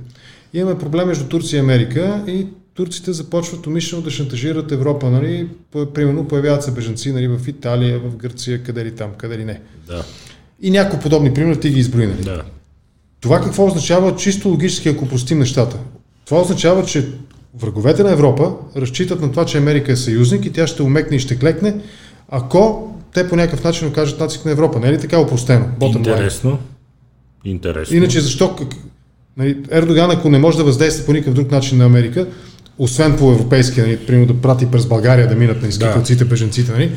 Имаме проблем между Турция и Америка и турците започват умишлено да шантажират Европа. Нали? Примерно появяват се бежанци нали, в Италия, в Гърция, къде ли там, къде ли не. Да. И някои подобни примери ти ги изброи. Нали? Да. Това какво означава чисто логически, ако простим нещата? Това означава, че враговете на Европа разчитат на това, че Америка е съюзник и тя ще умекне и ще клекне, ако те по някакъв начин окажат нацик на Европа. Не е ли така упростено? Интересно. Интересно. Иначе защо нали, Ердоган, ако не може да въздейства по никакъв друг начин на Америка, освен по европейски, нали, примерно да прати през България да минат на изкипълците, да. беженците, нали,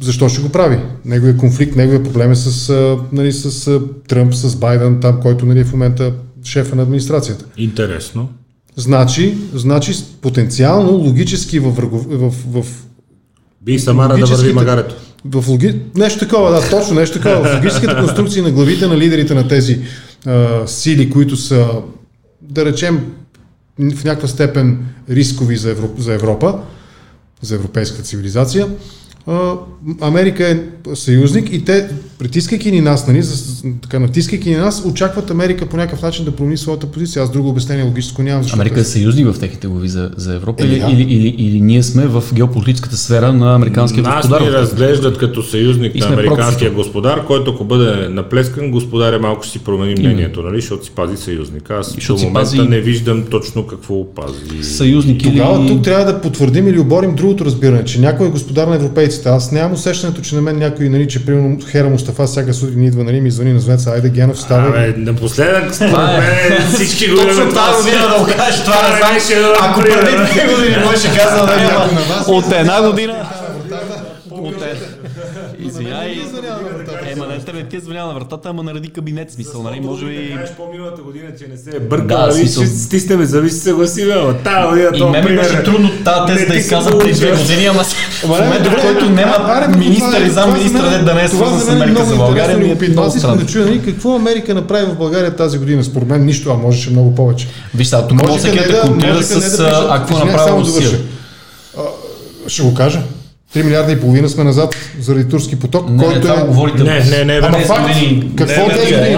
Защо ще го прави? Неговия конфликт, неговия проблем е с, нали, с Тръмп, с Байден, там, който нали, в момента шефа на администрацията. Интересно. Значи, значи потенциално, логически в, врагов, в, в, Би Самара да върви магарето. в логи... Нещо такова, да, точно нещо такова. В логическата [LAUGHS] конструкция на главите на лидерите на тези а, сили, които са, да речем, в някаква степен рискови за, Евро... за Европа, за европейската цивилизация, Америка е съюзник и те, притискайки ни нас, нали, така, натискайки ни нас, очакват Америка по някакъв начин да промени своята позиция. Аз друго обяснение логическо нямам. защото Америка е съюзник в техните глави за, за Европа Еми, или, да. или, или, или ние сме в геополитическата сфера на американския Нас господар. ни в тази- разглеждат като съюзник на американския проксито. господар, който ако бъде наплескан, господаря малко ще си промени мнението, нали, защото си пази съюзник. Аз до момента пази- не виждам точно какво пази. Съюзник или... Тогава тук трябва да потвърдим или оборим другото разбиране, че някой е господар на европейците. Аз нямам усещането, че на мен някой, нали, че примерно Хера Мустафа всяка сутрин идва, нали, ми звъни на звеца, айде Генов, става. Абе, напоследък, [LAUGHS] според Това е. мен, всички го Точно това година да го кажеш, това не едно Ако преди две години беше казал да няма на вас от една година. От една- Извинявай. Ема не ти е звънял на вратата, ама нареди кабинет смисъл, нали? Може би... Кажеш по-миналата година, че не се е бъркал, Да, нали, смисъл- ще стисне ме, зави, ще се гласи, бе, ама тази година, И мен ми беше трудно тази тез да изказвам преди две години, ама в момента, в който няма министър и замминистър, това за мен- да не е свързан за с е Америка за България, ми е много Аз искам странно. да чуя, нали, какво Америка направи в България тази година? Според мен нищо, а можеше много повече. Виж тук може да конкурира с а, какво направо Русия. Ще го кажа. 3 милиарда и половина сме назад заради турски поток, Не, не, който е... го говорите. Не, не, не, Ама не, факт, години- какво не, не, тези не, години?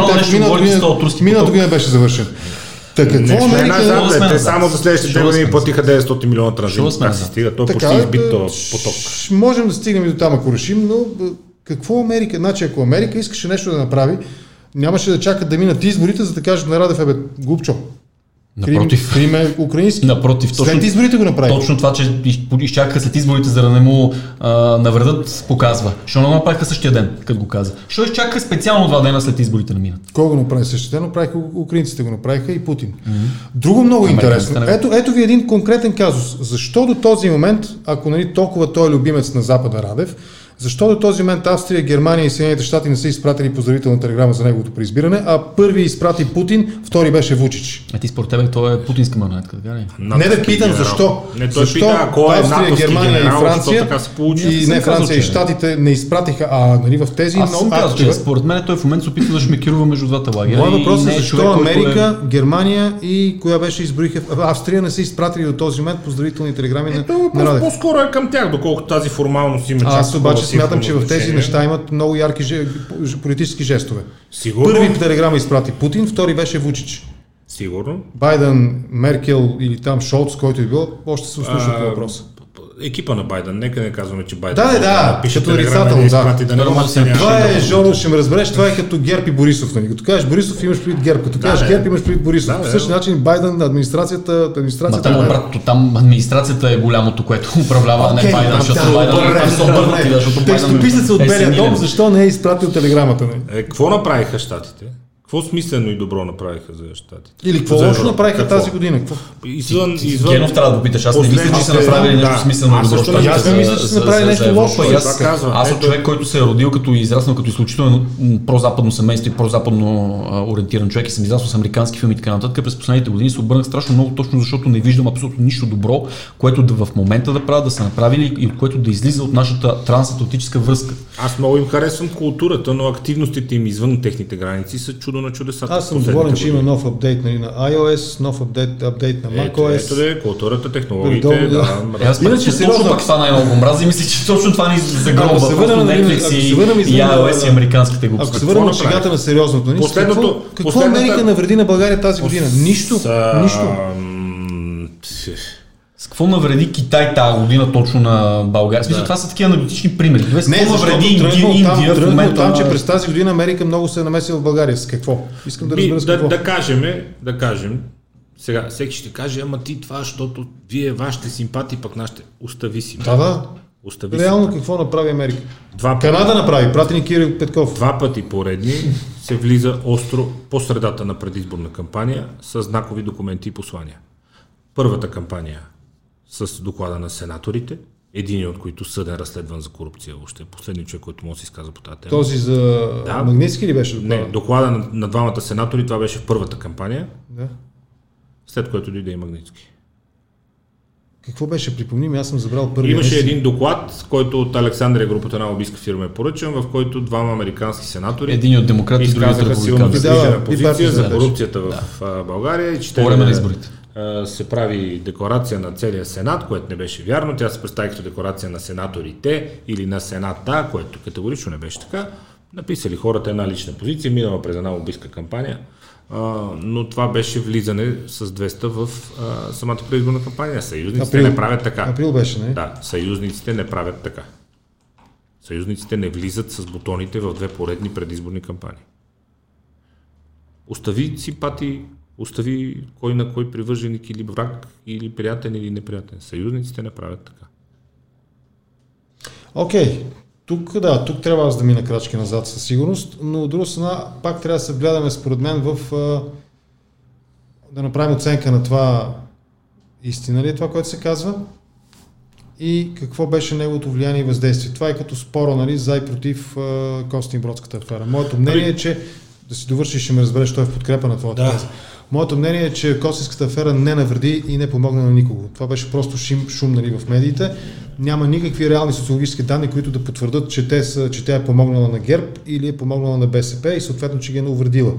миналата година- беше завършен. Та какво Не Америка... сме бе. Те само за следващите години платиха 900 милиона транзит. Как се стига? Той почти Така, избит да, този поток. Можем да стигнем и до там, ако решим, но какво Америка? Значи, ако Америка искаше нещо да направи, нямаше да чакат да минат изборите, за да кажат на Радев, бе, глупчо. Напротив. Крим, Крим е украински. Напротив, точно, След изборите го направи. точно това, че из- изчакаха след изборите, за да не му а, навредат, показва. Що не го направиха същия ден, като го каза? Що изчакаха специално два дена след изборите да минат? Кой го направи същия ден? Направиха украинците, го направиха и Путин. Друго много интересно. Американците Ето, ето ви един конкретен казус. Защо до този момент, ако нали, толкова той е любимец на Запада Радев, защо до този момент Австрия, Германия и Съединените щати не са изпратили поздравителна телеграма за неговото преизбиране, а първи изпрати Путин, втори беше Вучич. А ти според тебе той е путинска марионетка, така ли? Не да питам генерал. защо. Не, той защо пита, ако е Австрия, натовски Германия генерал, и Франция така се получи? и не казал, Франция и че- Щатите не изпратиха, а нали, в тези Аз съм казал, че според мен той в момента се опитва да шмекирува между двата лагера. Моят и- въпрос и не е защо човек, Америка, Германия и коя беше изброиха, Австрия не са изпратили до този момент поздравителни телеграми на, на по-скоро е към тях, доколкото тази формалност има Аз обаче смятам, че в тези неща имат много ярки же, политически жестове. Сигурно, Първи телеграма изпрати Путин, втори беше Вучич. сигурно. Байден, Меркел или там Шолц, който е бил, още се услуша по А, въпроса. Екипа на Байден, нека не казваме, че Байден. Да, да, да, напише като нарицателно, да да. не може да се Това е, Жоро, ще ме разбереш, това е като Герб и Борисов. Нали? Като кажеш Борисов, имаш предвид Герб. Като кажеш да. Герб, имаш предвид Борисов. Да, По да. същия начин Байден, администрацията, Ма администрацията там на- обратното, там администрацията е голямото, което [LAUGHS] управлява, а не Байден, да, защото да, Байден там са обърнати, Текстописъцът от е Белия дом, защо не е изпратил телеграмата? Нали? Е, какво направиха щатите? Какво смислено и добро направиха за щатите? Или какво лошо направиха Какво? тази година? Какво? Извън, извън... Генов трябва да го питаш. Аз не мисля, че са направили нещо да. смислено Аз добро. Аз не мисля, че са направили нещо лошо. И аз, аз съм човек, който се е родил като израснал като изключително прозападно семейство и прозападно ориентиран човек и съм израснал с американски филми и така нататък. През последните години се обърнах страшно много, точно защото не виждам абсолютно нищо добро, което да в момента да правят, да са направили и от което да излиза от нашата трансатлантическа връзка. Аз много им харесвам културата, но активностите им извън техните граници са чудо на чудесата. Аз съм доволен, че има нов апдейт нали, на iOS, нов апдейт, апдейт на Ето, macOS. ето да е културата, технологиите, Горе-долу, да. да. Аз Иначе, Иначе, точно пък това най-много го мрази. Мисля, че точно това ни загробва. Ако се върнем, нали, Netflix ако и, и iOS и американските Ако глупости. се върнем направи? шегата на сериозното, Последното- какво, какво последната- Америка навреди на България тази година? Нищо. Нищо. Какво навреди Китай тази година точно на България? Смисъл, Да. това са такива аналитични примери. Добре, Не, какво навреди Инди- тръгна от там, Индия в момента? там, че през тази година Америка много се е намесила в България. С какво? Искам да разбера с да, какво. да кажем, да кажем, сега всеки ще каже, ама ти това, защото вие вашите симпатии, пък нашите, остави си. Да, да. Остави си. Реално какво направи Америка? Два пъти, Канада направи, прати ни Кирил Петков. два пъти поредни се влиза остро по средата на предизборна кампания с знакови документи и послания. Първата кампания с доклада на сенаторите, един от които съден разследван за корупция въобще. Последният човек, който може да се изказа по тази тема. Този за Да. Магнитски ли беше доклада? Не, доклада на, на двамата сенатори, това беше в първата кампания, Да. след което дойде и Магнитски. Какво беше? Припомни ми, аз съм забрал първи. Имаше един доклад, който от Александрия групата на лобистка фирма е поръчан, в който двама американски сенатори Един от от изказаха. Да, и позиция партията за корупцията в а, България и че По време на да- изборите. Се прави декларация на целия Сенат, което не беше вярно. Тя се представи като декларация на сенаторите или на Сената, което категорично не беше така. Написали хората една лична позиция, минала през една лобистка кампания, но това беше влизане с 200 в самата предизборна кампания. Съюзниците Април. не правят така. Април беше, не? Да, съюзниците не правят така. Съюзниците не влизат с бутоните в две поредни предизборни кампании. Остави симпатии, остави кой на кой привърженик или враг, или приятен или неприятен. Съюзниците не правят така. Окей. Тук, да, тук трябва аз да мина крачки назад със сигурност, но от друга страна пак трябва да се вгледаме според мен в да направим оценка на това истина ли е това, което се казва и какво беше неговото влияние и въздействие. Това е като спора, нали, за и против Костин Бродската афера. Моето мнение е, че да си довършиш, ще ме разбереш, той е в подкрепа на твоята Да. теза. Моето мнение е, че Косинската афера не навреди и не помогна на никого. Това беше просто шум, шум нали, в медиите. Няма никакви реални социологически данни, които да потвърдят, че, те са, че тя е помогнала на ГЕРБ или е помогнала на БСП и съответно, че ги е навредила.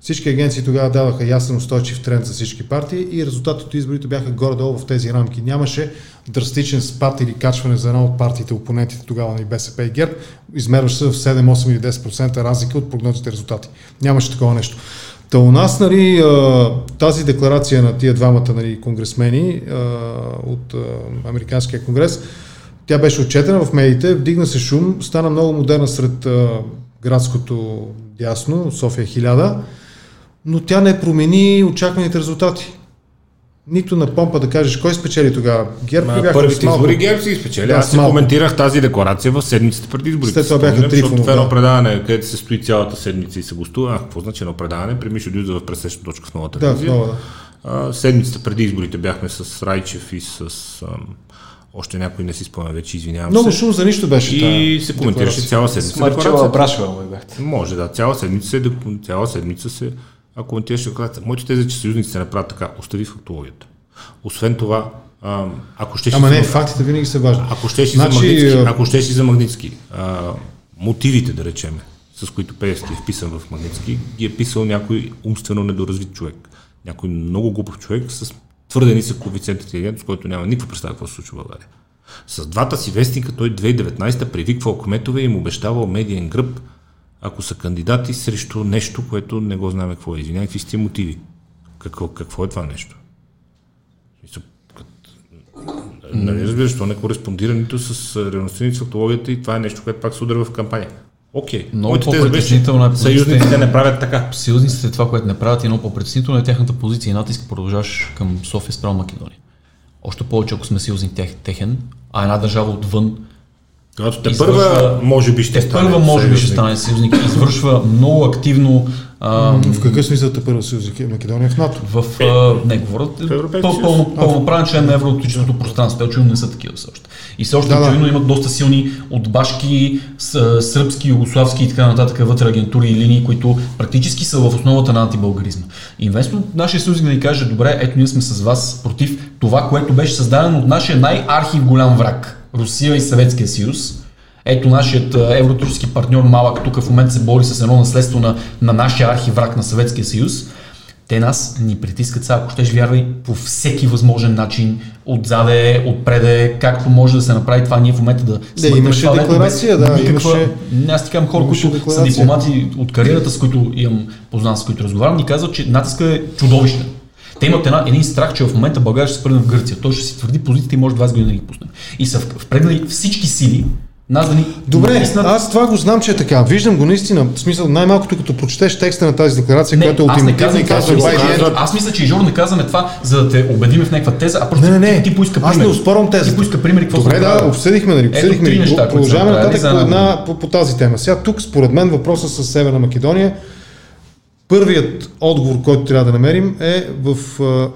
Всички агенции тогава даваха ясен устойчив тренд за всички партии и резултатите от изборите бяха горе-долу в тези рамки. Нямаше драстичен спад или качване за една от партиите, опонентите тогава на БСП и ГЕРБ. Измерваше се в 7, 8 или 10% разлика от прогнозните резултати. Нямаше такова нещо. Та у нас нали, тази декларация на тия двамата нали, конгресмени от Американския конгрес, тя беше отчетена в медиите, вдигна се шум, стана много модерна сред градското дясно, София 1000, но тя не промени очакваните резултати. Нито на помпа да кажеш кой спечели тогава. ГЕРБ Ма, бяха първите с малко? избори ГЕРБ си изпечели. Да, Аз с си малко. коментирах тази декларация в седмиците преди изборите. След това бяха Трифонов, защото в едно да. предаване, където се стои цялата седмица и се гостува, а какво значи едно предаване, при Мишо Дюза в пресечна точка в новата Да, много, да. А, седмицата преди изборите бяхме с Райчев и с ам, още някой, не си спомням вече, извинявам Много се. шум за нищо беше. И се коментираше цяла седмица. С Марчела. Брашова май бяхте. Може, да. Цяла седмица се, цяла седмица се а, коментираше декларация. Моите тези, че съюзниците не правят така, остави фактологията. Освен това, ако ще Ама не, фактите винаги са важни. ако щеш и Значи, за Магнитски, ако щеш и за Магнитски, а, мотивите, да речем, с които Пеевски е вписан в Магнитски, ги е писал някой умствено недоразвит човек. Някой много глупав човек с твърде нисък коефициент интелигентност, който няма никаква представа какво се случва в България. С двата си вестника той 2019 привиквал кметове и им обещавал медиен гръб, ако са кандидати срещу нещо, което не го знаем какво е. Извинявай, какви сте мотиви? Какво, какво е това нещо? Нали разбираш, то не кореспондира нито с реалността, нито с фактологията и това е нещо, което пак се удря в кампания. Окей. Много теза беше, по-притеснителна е Съюзниците не правят така. Съюзниците това, което не правят, е много по-притеснително е тяхната позиция и натиск продължаваш към София спрямо Македония. Още повече, ако сме съюзник тех, техен, а една държава отвън Когато те извършва- първа, може би ще те стане първа може би ще съюзник. стане съюзник, извършва много активно а, В какъв смисъл те първо съюз Македония в НАТО? в... А, не говорят, пълно, пълноправен член на евроатлантическото пространство. Те очевидно не са такива все още. И все още Да, да. очевидно имат доста силни от башки, с- сръбски, югославски и така нататък вътре агентури и линии, които практически са в основата на антибългаризма. И вместо нашия съюзник да ни каже, добре, ето ние сме с вас против това, което беше създадено от нашия най-архив голям враг, Русия и Съветския съюз, ето нашият евроатлантически партньор малък тук в момента се бори с едно наследство на, на нашия архивраг на Съветския съюз. Те нас ни притискат сега, ако щеш вярвай, по всеки възможен начин, отзаде, отпреде, както може да се направи това, ние в момента да смъкнем имаше това декларация, без да, никаква... имаше- Не, Аз ти казвам хора, които са декларация. дипломати от кариерата, с които имам познан, с които разговарям, ни казват, че натиска е чудовищен. Те имат една, един страх, че в момента България ще се пръгне в Гърция. Той ще си твърди позициите и може 20 години да ги пусне. И са впрегнали всички сили нас да ни Добре, натиснат аз това го знам, че е така. Виждам го наистина. В смисъл, най-малкото като прочетеш текста на тази декларация, Не, която е аз ултимативна и това, казва the казвам- end. Аз мисля, че и Жор не казваме това, за да те убедиме в някаква теза, а просто Не, не, не. ти, ти поиска Аз примери. не успорвам тезата. Ти поиска примери, какво Добре, да, обсъдихме, нали? Ето Обсъдихме. неща, които Продължаваме нататък по, една, по, по, тази тема. Сега тук, според мен, въпроса с Северна Македония, първият отговор, който трябва да намерим е в а,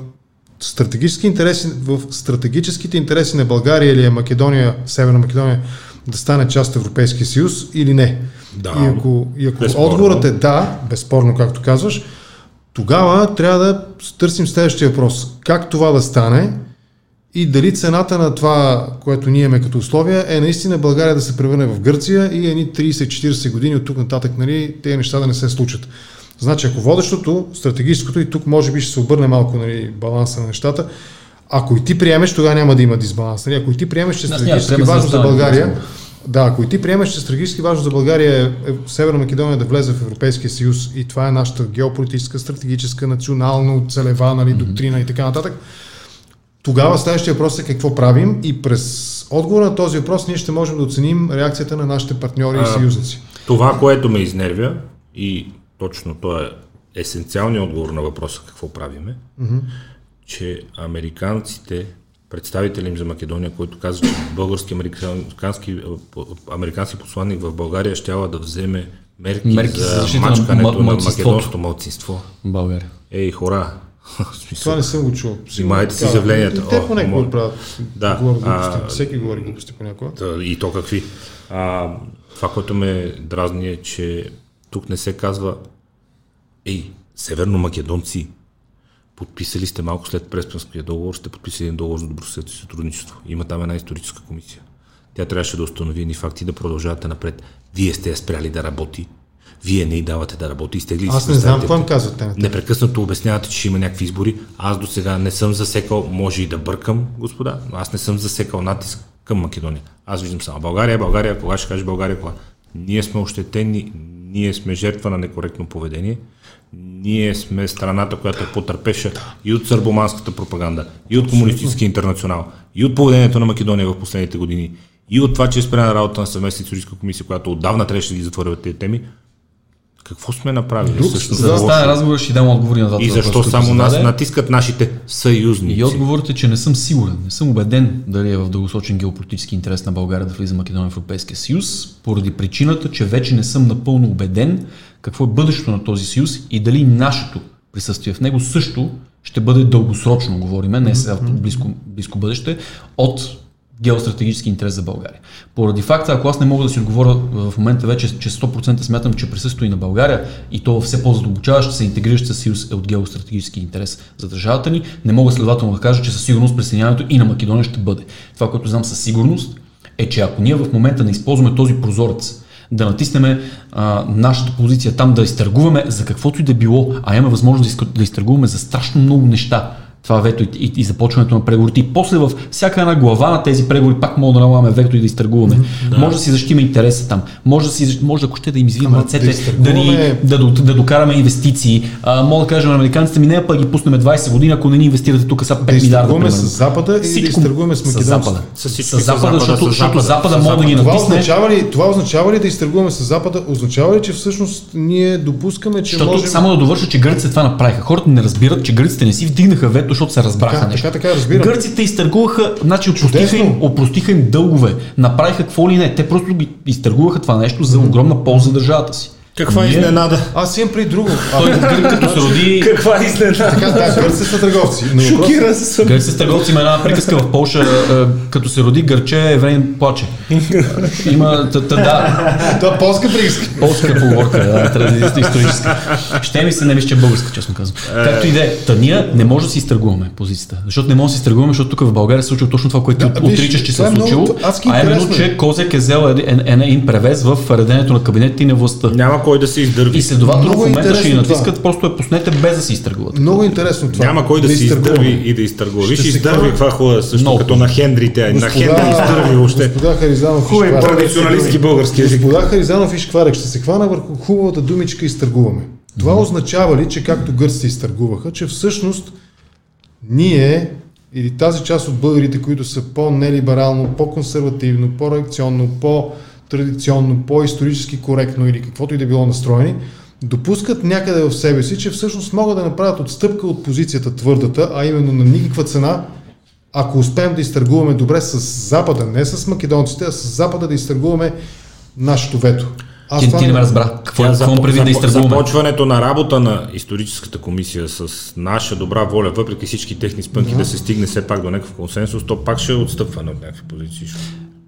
стратегически интереси, в стратегическите интереси на България или е Македония, Северна Македония да стане част от Европейския съюз или не. Да, и ако, и ако безспорно. отговорът е да, безспорно, както казваш, тогава трябва да търсим следващия въпрос. Как това да стане и дали цената на това, което ние имаме като условия, е наистина България да се превърне в Гърция и едни 30-40 години от тук нататък, нали, тези неща да не се случат. Значи, ако водещото, стратегическото, и тук може би ще се обърне малко нали, баланса на нещата, ако и ти приемеш, тогава няма да има дисбаланс. Нали? Ако и ти приемеш, че стратегически важно за България, да, ако и ти приемеш, че стратегически важно за България е е Северна Македония да влезе в Европейския съюз и това е нашата геополитическа, стратегическа, национално, целева нали, доктрина и така нататък, тогава следващия въпрос е какво правим и през отговор на този въпрос ние ще можем да оценим реакцията на нашите партньори и съюзници. Това, което ме изнервя и точно то е есенциалният отговор на въпроса какво правиме, че американците, представители им за Македония, който каза, че български американски, американски посланник в България ще да вземе мерки, Мерки за за защита на мачкането ма- на, македонското малцинство. България. Ей, хора! [LAUGHS] Това не съм го чул. Внимайте си Да, изявленията. И те понякога моля. го правят. Да, Говорят глупости. а- Всеки говори глупости понякога. Та, И то какви. А, това, което ме дразни е, че тук не се казва Ей, северно-македонци, подписали сте малко след Преспанския договор, сте подписали един договор за добросъседство и сътрудничество. Има там една историческа комисия. Тя трябваше да установи едни факти да продължавате напред. Вие сте я спряли да работи. Вие не й давате да работи. Изтегли Аз не знам какво им казват те на теб. Непрекъснато обяснявате, че ще има някакви избори. Аз до сега не съм засекал, може и да бъркам, господа, но аз не съм засекал натиск към Македония. Аз виждам само България, България, кога ще каже България, кога. Ние сме ощетени, ние сме жертва на некоректно поведение, ние сме страната, която е потърпевша и от сърбоманската пропаганда, и от комунистическия интернационал, и от поведението на Македония в последните години, и от това, че е спряна работа на съвместна историческа комисия, която отдавна трябваше да ги затворят тези теми. Какво сме направили? Друг- всъщност За да стане разговор, ще дам отговори на И защо които само нас натискат нашите съюзници? И отговорът е, че не съм сигурен, не съм убеден дали е в дългосрочен геополитически интерес на България да влиза Македония в Европейския съюз, поради причината, че вече не съм напълно убеден какво е бъдещето на този съюз и дали нашето присъствие в него също ще бъде дългосрочно, говориме, не сега в близко, близко бъдеще, от геостратегически интерес за България. Поради факта, ако аз не мога да си отговоря в момента вече, че 100% смятам, че присъствието и на България и то все по-задълбочаващо се интегриращ със съюз е от геостратегически интерес за държавата ни, не мога следователно да кажа, че със сигурност присъединяването и на Македония ще бъде. Това, което знам със сигурност е, че ако ние в момента не използваме този прозорец, да натиснем нашата позиция там, да изтъргуваме за каквото и да било, а имаме възможност да изтъргуваме за страшно много неща. Това вето и, и, и започването на преговорите. И после в всяка една глава на тези преговори пак мога да налагаме вето и да изтъргуваме. Да. Може да си защитим интереса там. Може да си, може ако ще да им извием ръцете, да да, ни, да, да, да, докараме инвестиции. А, мога да кажем на американците ми, не, пък ги пуснем 20 години, ако не ни инвестирате тук са 5 Да милиарда. примерно. с Запада или да Всичко- изтъргуваме с С македонците? Запада. С С с Запада, защото, защото Запада, може да ги Това натисне. означава, ли, това означава ли да изтъргуваме с Запада? Означава ли, че всъщност ние допускаме, че Защото можем... само да довърша, че гърците това направиха. Хората не разбират, че гърците не си вдигнаха вето, защото се разбраха Така, нещо. така, така, разбирам. Гърците изтъргуваха, значи опростиха им, опростиха им дългове, направиха какво ли не. Те просто ги изтъргуваха това нещо за огромна полза за държавата си. Каква Ние- изненада? Аз имам при друго. Той гърк като се роди... Каква изненада? така, да, са търговци. Но въпрос- Шокиран съм. Гърците с търговци има една приказка в Полша, е, като се роди гърче, евреин плаче. Има, та, та, да, Това е полска прииска. Полска поговорка, да, традиция историческа. Ще ми се не мисля, че е българска, честно казвам. Както и да е. Та ние не може да си изтъргуваме позицията. Защото не може да си изтъргуваме, защото тук в България се случва точно това, което Да, отричаш, че се е е случило. А именно, е. че Козак е взел един, превес в редението на кабинетите и на властта. Няма кой да се издърви. И следователно в Много момента ще ни интересно това. натискат, просто я пуснете без да се изтъргуват. Много интересно това. Няма кой да си изтъргуваме. издърви и да изтъргува. Виж, се издърви каква хубава, също Много като на Хендрите. На Господа- Хендри издърви въобще. Господа Харизанов, Хубави традиционалистки български език. Господа Харизанов и Шкварек ще се хвана върху хубавата думичка изтъргуваме. Това означава ли, че както гърците изтъргуваха, че всъщност ние или тази част от българите, които са по-нелиберално, по-консервативно, по-реакционно, по-традиционно, по-исторически коректно или каквото и да било настроени, допускат някъде в себе си, че всъщност могат да направят отстъпка от позицията твърдата, а именно на никаква цена, ако успеем да изтъргуваме добре с Запада, не с македонците, а с Запада да изтъргуваме нашето вето. Аз ти, това ти не ме разбра. Какво, Тя какво запо- прави да изтъргуваме? Започването на работа на историческата комисия с наша добра воля, въпреки всички техни спънки, да се стигне все пак до някакъв консенсус, то пак ще е отстъпване от някакви позиции.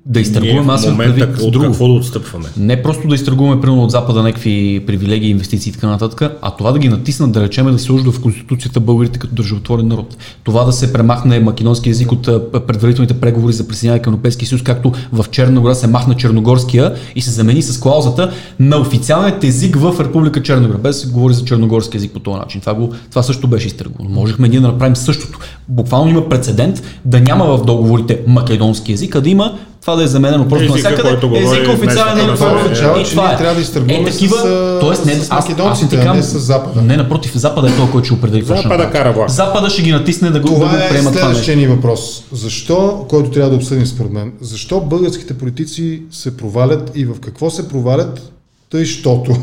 Да изтъргуваме, аз имам предвид от друго. какво да отстъпваме. Не просто да изтъргуваме примерно от Запада някакви привилегии, инвестиции и така нататък, а това да ги натиснат, да речем, да се сложи в Конституцията българите като държавотворен народ. Това да се премахне македонски язик от предварителните преговори за присъединяване към Европейския съюз, както в Черна гора се махна черногорския и се замени с клаузата на официалният език в Република Черна гора, без да се говори за черногорски език по този начин. Това, го, това също беше изтъргувано. Можехме ние да направим същото. Буквално има прецедент да няма в договорите македонски език, а да има това да е заменено просто Езика, навсякъде. Езика официален език. Това означава, И че ние е. трябва да изтъргуваме Е, такива, с, тоест, не, с аз, аз македонците, ти а казвам- не с Запада. Не, напротив, Запада е този, който ще определи какво Запада кара власт. Запада ще ги натисне да го, да Това го е приемат това нещо. следващия ни въпрос. Защо, който трябва да обсъдим според мен, защо българските политици се провалят и в какво се провалят, тъй, щото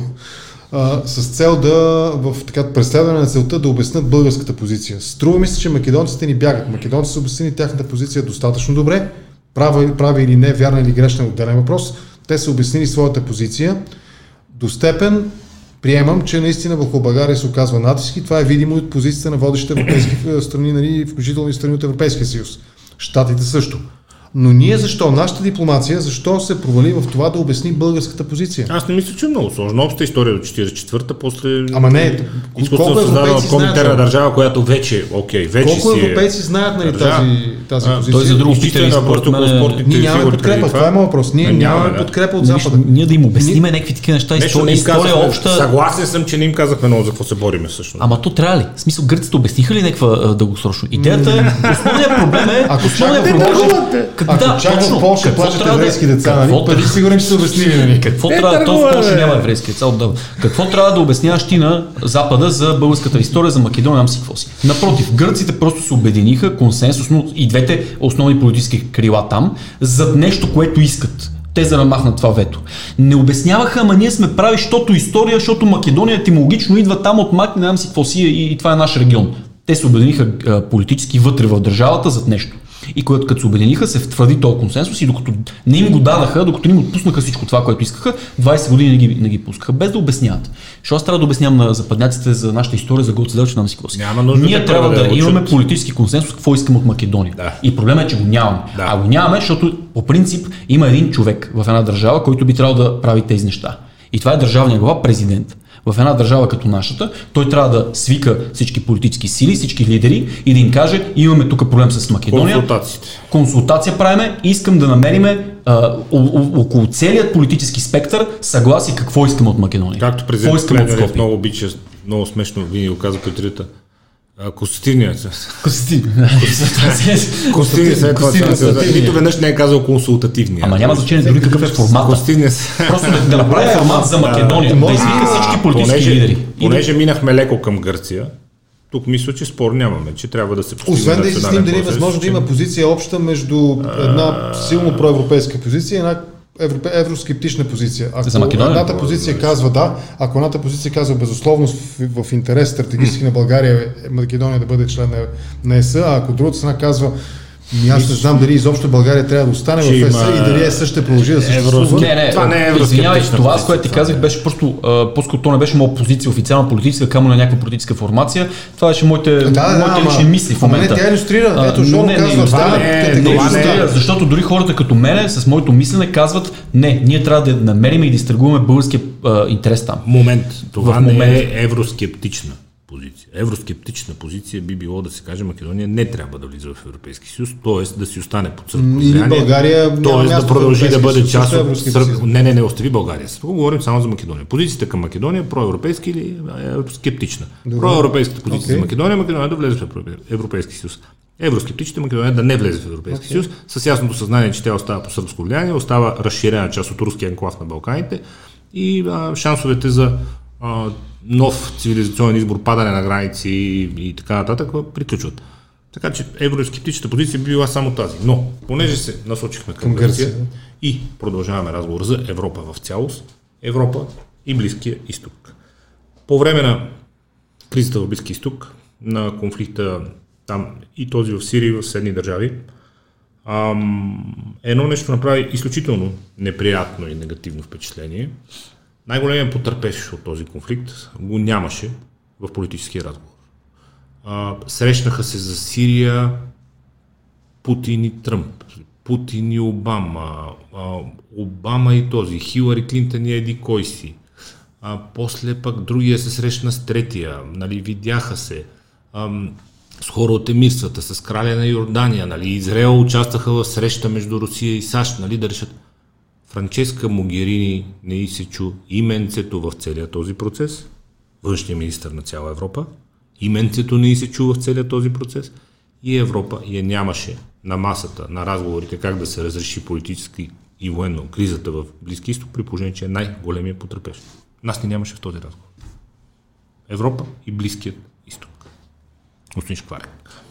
а, с цел да, в така преследване на целта да обяснат българската позиция. Струва ми се, че македонците ни бягат. Македонците са обяснили тяхната позиция достатъчно добре, права, права или не, вярна или грешна отделен въпрос. Те са обяснили своята позиция до степен приемам, че наистина върху България се оказва натиск и това е видимо от позицията на водещите европейски е, страни, нали, включително и страни от Европейския съюз. Штатите също. Но ние защо? Нашата дипломация защо се провали в това да обясни българската позиция? Аз не мисля, че е много сложно. Обща история до 44-та, после Ама не, колко от коминтерна знаят, държава, която вече, окей, вече Колко си е... европейци знаят нали, държава. тази, тази А, позиция? той за друго питане, въпрос според около мен е- спортните Ние нямаме подкрепа, това е моят въпрос. Ние Не, нямаме да. подкрепа от Запада. ние да им обясниме някакви такива неща, Нещо история, история обща. Съгласен съм, че не им казахме много за какво се бориме всъщност. Ама то трябва ли? В смисъл, гърците обясниха ли някаква дългосрочно? Идеята е, основният проблем е... Ако проблем е- Ако да, чак в точно. Польша плащат да- еврейски деца, нали? трябва- сигурен, че са обяснили, нали? Какво Те трябва, то в Польша няма еврейски деца отдавна. Какво трябва да обясняваш ти на Запада за българската история, за Македония, нам си какво си? Напротив, гърците просто се обединиха консенсусно и двете основни политически крила там, за нещо, което искат. Те за да махнат това вето. Не обясняваха, ама ние сме прави, защото история, защото Македония етимологично идва там от Мак, не знам си какво си е и, и това е наш регион. Те се обединиха политически вътре в държавата зад нещо. И когато като се обединиха, се втвърди този консенсус и докато не им го дадаха, докато им отпуснаха всичко това, което искаха, 20 години не ги, не ги пускаха, без да обясняват. Защото аз трябва да обяснявам на западняците за нашата история, за Гоце Делчев, нам си какво. Няма нужда Ние те трябва да, да имаме политически консенсус, какво искаме от Македония. Да. И проблемът е, че го нямаме. Да. А го нямаме, защото по принцип има един човек в една държава, който би трябвало да прави тези неща. И това е държавния глава, президент. В една държава като нашата, той трябва да свика всички политически сили, всички лидери и да им каже, имаме тук проблем с Македония. Консултациите. Консултация правиме, искам да намериме а, около целият политически спектър съгласие какво искаме от Македония. Както президент Скопие. много обича, много смешно винаги го каза по Конститивният. Константин. Конститивният съвет. Конститивният. Нито веднъж не е казал консултативния. Ама няма значение дори какъв е формата. Конститивният съвет. Просто да, направи формат за Македония, да извика всички политически лидери. Понеже минахме леко към Гърция, тук мисля, че спор нямаме, че трябва да се постигне Освен да изясним дали е възможно да има позиция обща между една силно проевропейска позиция и една европе, евроскептична позиция. Ако За Македония? едната позиция казва да, ако едната позиция казва безусловно в, в интерес стратегически на България е Македония да бъде член на, на ЕС, а ако другата страна казва ми аз не знам дали изобщо България трябва да остане в ЕС има и дали ЕС ще продължи да съществува. Не, не, Това не е извинявай, това, с което ти казах, не е. беше просто, а, по-скоро то не беше моя позиция, официална политическа, камо на някаква политическа формация. Това беше моите, Да, да, моите ама- лични мисли в момента. не, тя иллюстрира. А, Ето, не, не, казва, това да, не е- Не, това не е- иллюстрира, защото дори хората като мене, с моето мислене, казват, не, ние трябва да намерим и да изтъргуваме българския интерес там. Момент. Това В не е евроскептична позиция. Евроскептична позиция би било да се каже Македония не трябва да влиза в Европейски съюз, т.е. да си остане под сръбско влияние, България т.е. да продължи да бъде част е от сръб... Не, не, не, остави България. Сега говорим само за Македония. Позицията към Македония е проевропейска или е скептична. Проевропейската позиция Окей. за Македония, Македония да влезе в Европейски съюз. Евроскептичната Македония да не влезе в Европейски съюз, с ясното съзнание, че тя остава по сръбско влияние, остава разширена част от руския анклав на Балканите и а, шансовете за а, нов цивилизационен избор, падане на граници и, и така нататък приключват. Така че евроскептичната позиция би била само тази. Но, понеже се насочихме към, Към Гърция, Гърция. и продължаваме разговор за Европа в цялост, Европа и Близкия изток. По време на кризата в Близкия изток, на конфликта там и този в Сирия и в съседни държави, ам, едно нещо направи изключително неприятно и негативно впечатление. Най-големият потърпевш от този конфликт го нямаше в политически разговор. А, срещнаха се за Сирия Путин и Тръмп, Путин и Обама, а, Обама и този, Хилари Клинтън и еди кой си. А, после пък другия се срещна с третия, нали, видяха се. А, с хора от емирствата, с краля на Йордания, нали, Израел участваха в среща между Русия и САЩ, нали, да решат. Франческа Могерини не и се чу именцето в целия този процес, външния министр на цяла Европа, именцето не и се чу в целия този процес и Европа я нямаше на масата на разговорите как да се разреши политически и военно кризата в Близки изток, при положение, че е най-големия потрепещ. Нас не нямаше в този разговор. Европа и Близкият изток. Господин Шкварек.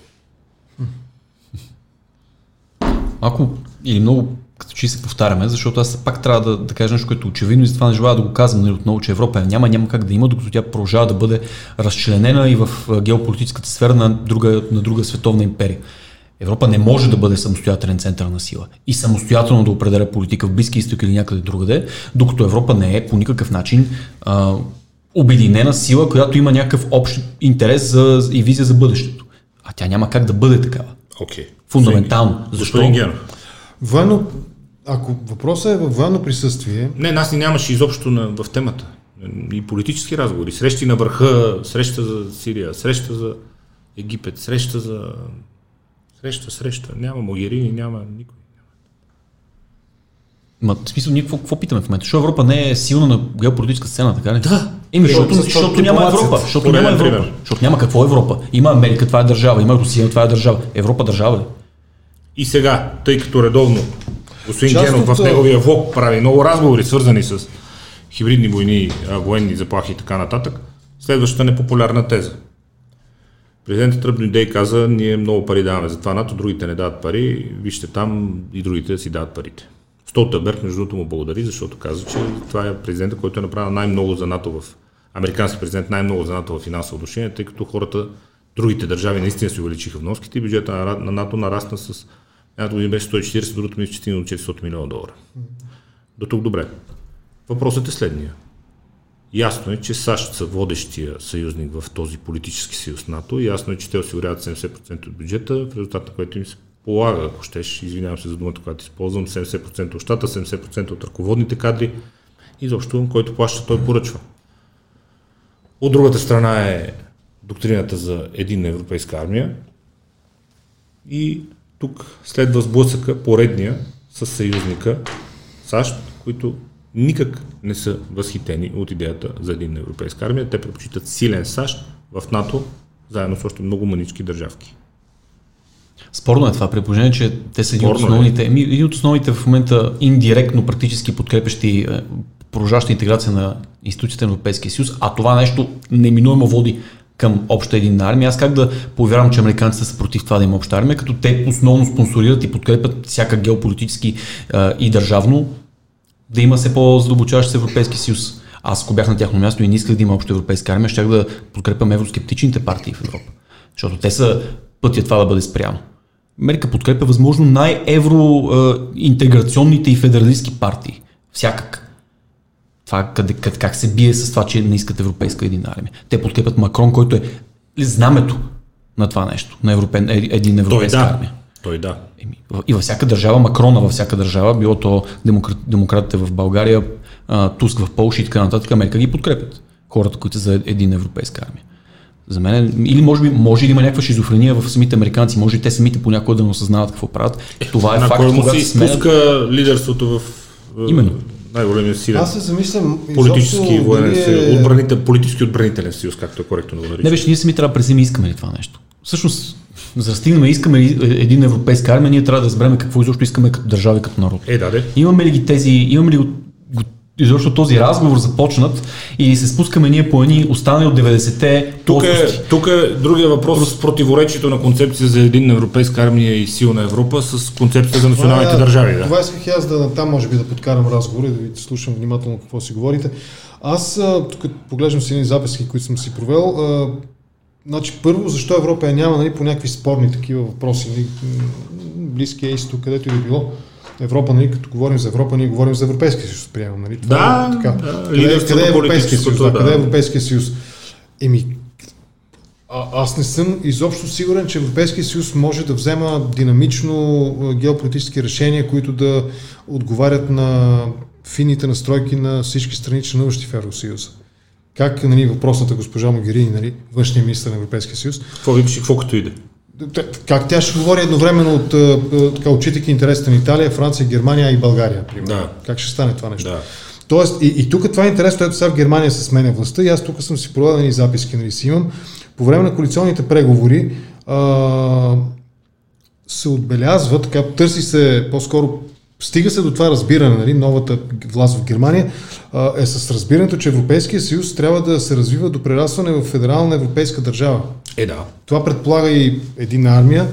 Ако или много че се повтаряме, защото аз пак трябва да, да кажа нещо, което е очевидно и затова не желая да го казвам нали, отново, че Европа няма, няма как да има, докато тя продължава да бъде разчленена и в геополитическата сфера на друга, на друга световна империя. Европа не може да бъде самостоятелен център на сила и самостоятелно да определя политика в Близки изток или някъде другаде, докато Европа не е по никакъв начин а, обединена сила, която има някакъв общ интерес за, и визия за бъдещето. А тя няма как да бъде такава. Okay. Фундаментално. Защо? Военно, ако въпросът е във военно присъствие... Не, нас ни нямаше изобщо на, в темата. И политически разговори, срещи на върха, среща за Сирия, среща за Египет, среща за Среща, среща. Няма Могерини, няма никой. Ма, в смисъл, ние какво, какво питаме в момента? Защо Европа не е силна на геополитическа сцена, така ли? Да. Еми, защото, защото, защото няма Европа. Защото няма Европа. Пример. Защото няма какво Европа. Има Америка, това е държава. Има Русия, това е държава. Европа държава ли? И сега, тъй като редовно господин Част Генов от... в неговия влог прави много разговори, свързани с хибридни войни, военни заплахи и така нататък, следващата непопулярна теза. Президентът Тръп дойде и каза, ние много пари даваме за това НАТО, другите не дават пари, вижте там и другите си дават парите. Столтенберг, между другото, му благодари, защото каза, че това е президента, който е направил най-много за НАТО в американски президент, най-много за НАТО в финансово отношение, тъй като хората, другите държави наистина си увеличиха вноските и бюджета на НАТО нарасна с едната година беше 140, другото мисля, че до 400 милиона долара. До тук добре. Въпросът е следния. Ясно е, че САЩ са водещия съюзник в този политически съюз НАТО. Ясно е, че те осигуряват 70% от бюджета, в резултат на което им се полага, ако щеш, извинявам се за думата, която използвам, 70% от щата, 70% от ръководните кадри, изобщо, който плаща, той поръчва. От другата страна е доктрината за единна европейска армия и тук следва сблъсъка поредния с съюзника САЩ, които никак не са възхитени от идеята за един европейска армия. Те предпочитат силен САЩ в НАТО, заедно с още много манички държавки. Спорно е това, при положение, че те са един от, е. основните, е. един от основните в момента индиректно практически подкрепещи е, продължаща интеграция на институциите на Европейския съюз, а това нещо неминуемо води към обща единна армия. Аз как да повярвам, че американците са против това да има обща армия, като те основно спонсорират и подкрепят всяка геополитически а, и държавно да има все по-задълбочаващ Европейски съюз. Аз, ако бях на тяхно място и не исках да има общо европейска армия, щях да подкрепям евроскептичните партии в Европа. Защото те са пътя това да бъде спряно. Америка подкрепя възможно най-евроинтеграционните и федералистски партии. Всякак. Това къде, къде, как се бие с това, че не искат европейска едина армия. Те подкрепят Макрон, който е знамето на това нещо, на европен, е, един европейска Той, да. армия. Той да. И във всяка държава, Макрона във всяка държава, било то демократ, демократите в България, Туск в Полша и така нататък, Америка ги подкрепят. Хората, които са за един европейска армия. За мен, или може би, може да има някаква шизофрения в самите американци, може те самите понякога да не осъзнават какво правят. Е, това е на факт. Кой му се изпуска сменят... лидерството в Именно. Най-големия силен. Аз се замислям. Политически военен е... съюз, отбранител, политически отбранителен съюз, както е коректно да го Не, беше, ние сами трябва да пресим искаме ли това нещо. Всъщност, за да стигнем, искаме един европейска армия, ние трябва да разберем какво изобщо искаме като държава и като народ. Е, да, де. Имаме ли ги тези, имаме ли изобщо този разговор започнат и се спускаме ние по едни останали от 90-те тук е, тук е другия въпрос с противоречието на концепция за един европейска армия и силна Европа с концепция за националните това, държави. Да. Това исках аз да там може би да подкарам разговор и да ви слушам внимателно какво си говорите. Аз тук поглеждам си едни записки, които съм си провел. Значи, първо, защо Европа я няма нали, по някакви спорни такива въпроси, нали, Близкия изток, където и да било. Европа, нали, като говорим за Европа, ние говорим за Европейския съюз, приемам, нали? Това да, е, така. Да, къде, къде е Европейския съюз? Да, да. Къде е Европейския съюз? Еми, а, аз не съм изобщо сигурен, че Европейския съюз може да взема динамично геополитически решения, които да отговарят на фините настройки на всички страни, членуващи в Евросъюза. Как нали, въпросната госпожа Могерини, нали, външния министр на Европейския съюз. Какво ви какво като иде? Как тя ще говори едновременно от, така, отчитайки интересите на Италия, Франция, Германия и България, примерно. Да. Как ще стане това нещо? Да. Тоест, и, и тук това е интересно, ето сега в Германия се сменя властта и аз тук съм си проведени записки, нали си имам. По време на коалиционните преговори а, се отбелязва, така, търси се по-скоро Стига се до това разбиране, нали, новата власт в Германия а, е с разбирането, че Европейския съюз трябва да се развива до прерастване в федерална европейска държава. Е, да. Това предполага и един армия.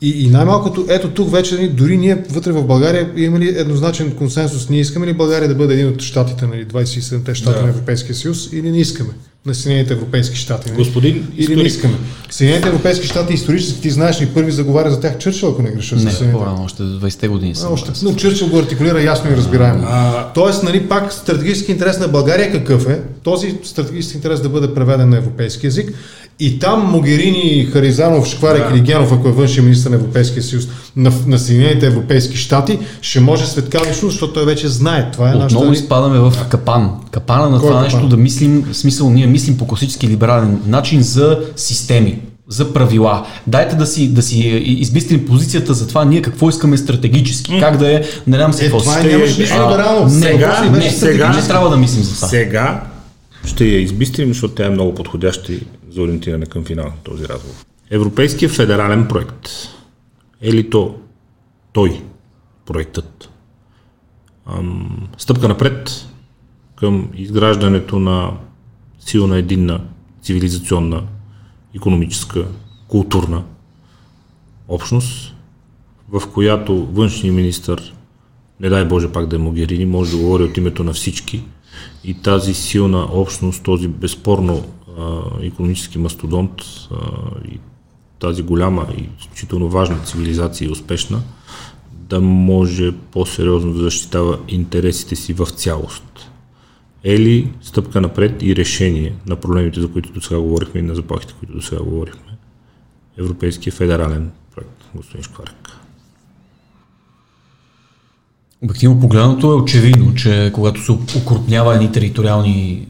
И, и най-малкото, ето тук вече, нали, дори ние вътре в България имаме ли еднозначен консенсус, ние искаме ли България да бъде един от щатите, нали, 27-те щата да. на Европейския съюз или не искаме? На Съединените европейски щати. Господин Или не искаме. Съединените европейски щати исторически, ти знаеш ли, първи заговаря за тях Чърчил, ако не греша. Не, по-рано, още 20-те години. А, още, но Чърчил го артикулира ясно и разбираемо. А, Тоест, нали, пак стратегически интерес на България какъв е? Този стратегически интерес да бъде преведен на европейски язик и там Могерини, Харизанов, Шкварек да. или Генов, ако е външен министр на Европейския съюз на, на Съединените европейски щати, ще може светкавично, защото той вече знае. Това е Отново нашата... изпадаме в капан. Капана на Кой това е нещо да мислим, смисъл ние мислим по класически либерален начин за системи за правила. Дайте да си, да си избистрим позицията за това ние какво искаме стратегически, mm. как да е, не знам си е, какво. Това нямаше нищо либерално. Сега, не, сега, не трябва да мислим за това. Сега ще я избистрим, защото тя е много подходяща за ориентиране към финал на този разговор. Европейския федерален проект е ли то той, проектът, ам, стъпка напред към изграждането на силна единна цивилизационна, економическа, културна общност, в която външния министр, не дай Боже пак да е Могерини, може да говори от името на всички и тази силна общност, този безспорно економически мастодонт а, и тази голяма и изключително важна цивилизация и успешна, да може по-сериозно да защитава интересите си в цялост. Е ли стъпка напред и решение на проблемите, за които до сега говорихме и на заплахите, които до сега говорихме? Европейския федерален проект, господин Шкварек. Обективно погледнато е очевидно, че когато се укрупнява едни териториални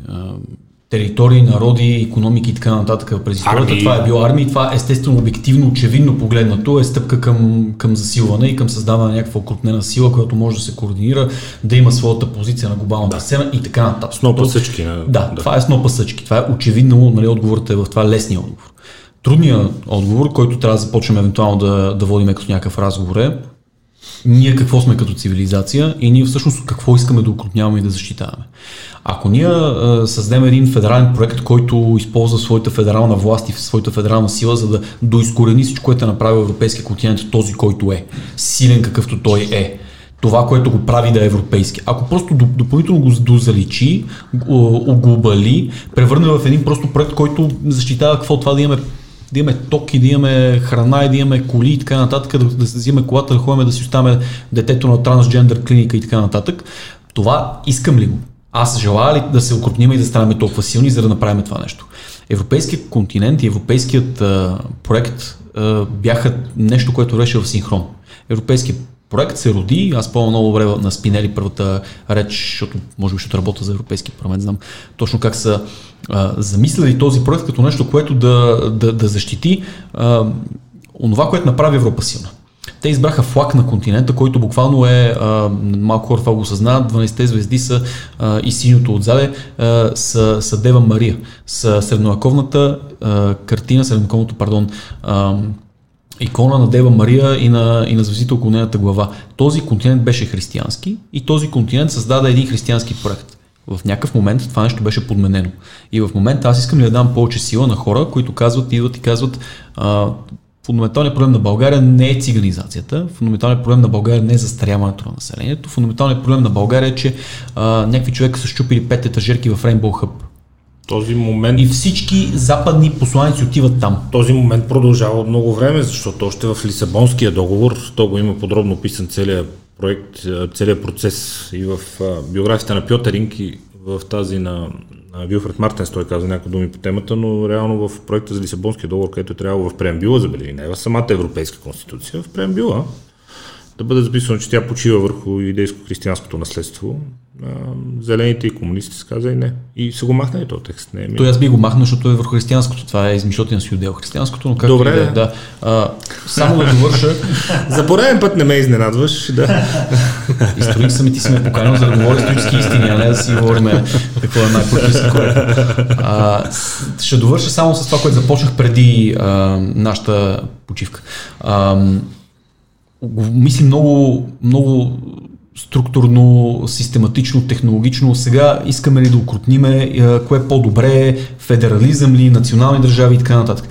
територии, народи, економики и така нататък през историята. Това е било армия това естествено обективно, очевидно погледнато е стъпка към, към засилване и към създаване на някаква окрупнена сила, която може да се координира, да има своята позиция на глобалната да. сцена и така нататък. Снопа съчки. Да, да, това е снопа съчки. Това е очевидно, нали, отговорът е в това лесния отговор. Трудният отговор, който трябва да започнем евентуално да, да водим като някакъв разговор е ние какво сме като цивилизация и ние всъщност какво искаме да укрупняваме и да защитаваме. Ако ние а, създадем един федерален проект, който използва своята федерална власт и своята федерална сила, за да доизкорени всичко, което е направил европейския континент, този, който е, силен какъвто той е, това, което го прави да е европейски. Ако просто допълнително го дозаличи, оглобали, превърне в един просто проект, който защитава какво това да имаме да имаме токи, да имаме храна и да имаме коли и така нататък, да, да взимаме колата, да ходим да си оставяме детето на трансджендър клиника и така нататък. Това искам ли го? Аз желая ли да се окрупним и да станем толкова силни, за да направим това нещо? Европейският континент и европейският а, проект а, бяха нещо, което беше в синхрон. Европейският проект се роди, аз по много време на Спинели първата реч, защото може би ще работя за Европейски парламент, знам точно как са а, замислили този проект като нещо, което да, да, да защити а, онова, което направи Европа силна. Те избраха флаг на континента, който буквално е, а, малко хора това го съзнават, 12-те звезди са а, и синьото отзаде а, са, са Дева Мария, са средновековната картина, средновековното, пардон, а, икона на Дева Мария и на, и на звездите около нейната глава. Този континент беше християнски и този континент създаде един християнски проект. В някакъв момент това нещо беше подменено. И в момента аз искам ли да дам повече сила на хора, които казват, идват и казват, а, фундаменталният проблем на България не е циганизацията, фундаменталният проблем на България не е застаряването на населението, фундаменталният проблем на България е, че а, някакви човека са щупили пет етажерки в Rainbow Hub този момент... И всички западни посланици отиват там. Този момент продължава много време, защото още в Лисабонския договор, то го има подробно описан целият проект, целият процес и в биографията на Пьотеринг и в тази на, на Вилфред Мартенс, той каза някои думи по темата, но реално в проекта за Лисабонския договор, където е трябвало в преамбюла, забележи, не в самата Европейска конституция, в преамбюла, да бъде записано, че тя почива върху идейско-християнското наследство. Зелените и комунисти се каза и не. И са го махнали този текст. Не е Той аз би го махнал, защото е върху християнското. Това е измишлотен си отдел. Християнското, но как Добре, да, да. А, само да довърша. [LAUGHS] За пореден път не ме изненадваш. Да. [LAUGHS] Историк съм и ти си ме поканил за да говоря исторически истини, а не да си говорим какво е най-политически Ще довърша само с това, което започнах преди а, нашата почивка. А, мисли много, много структурно, систематично, технологично. Сега искаме ли да укрупниме кое е по-добре, федерализъм ли, национални държави и така нататък.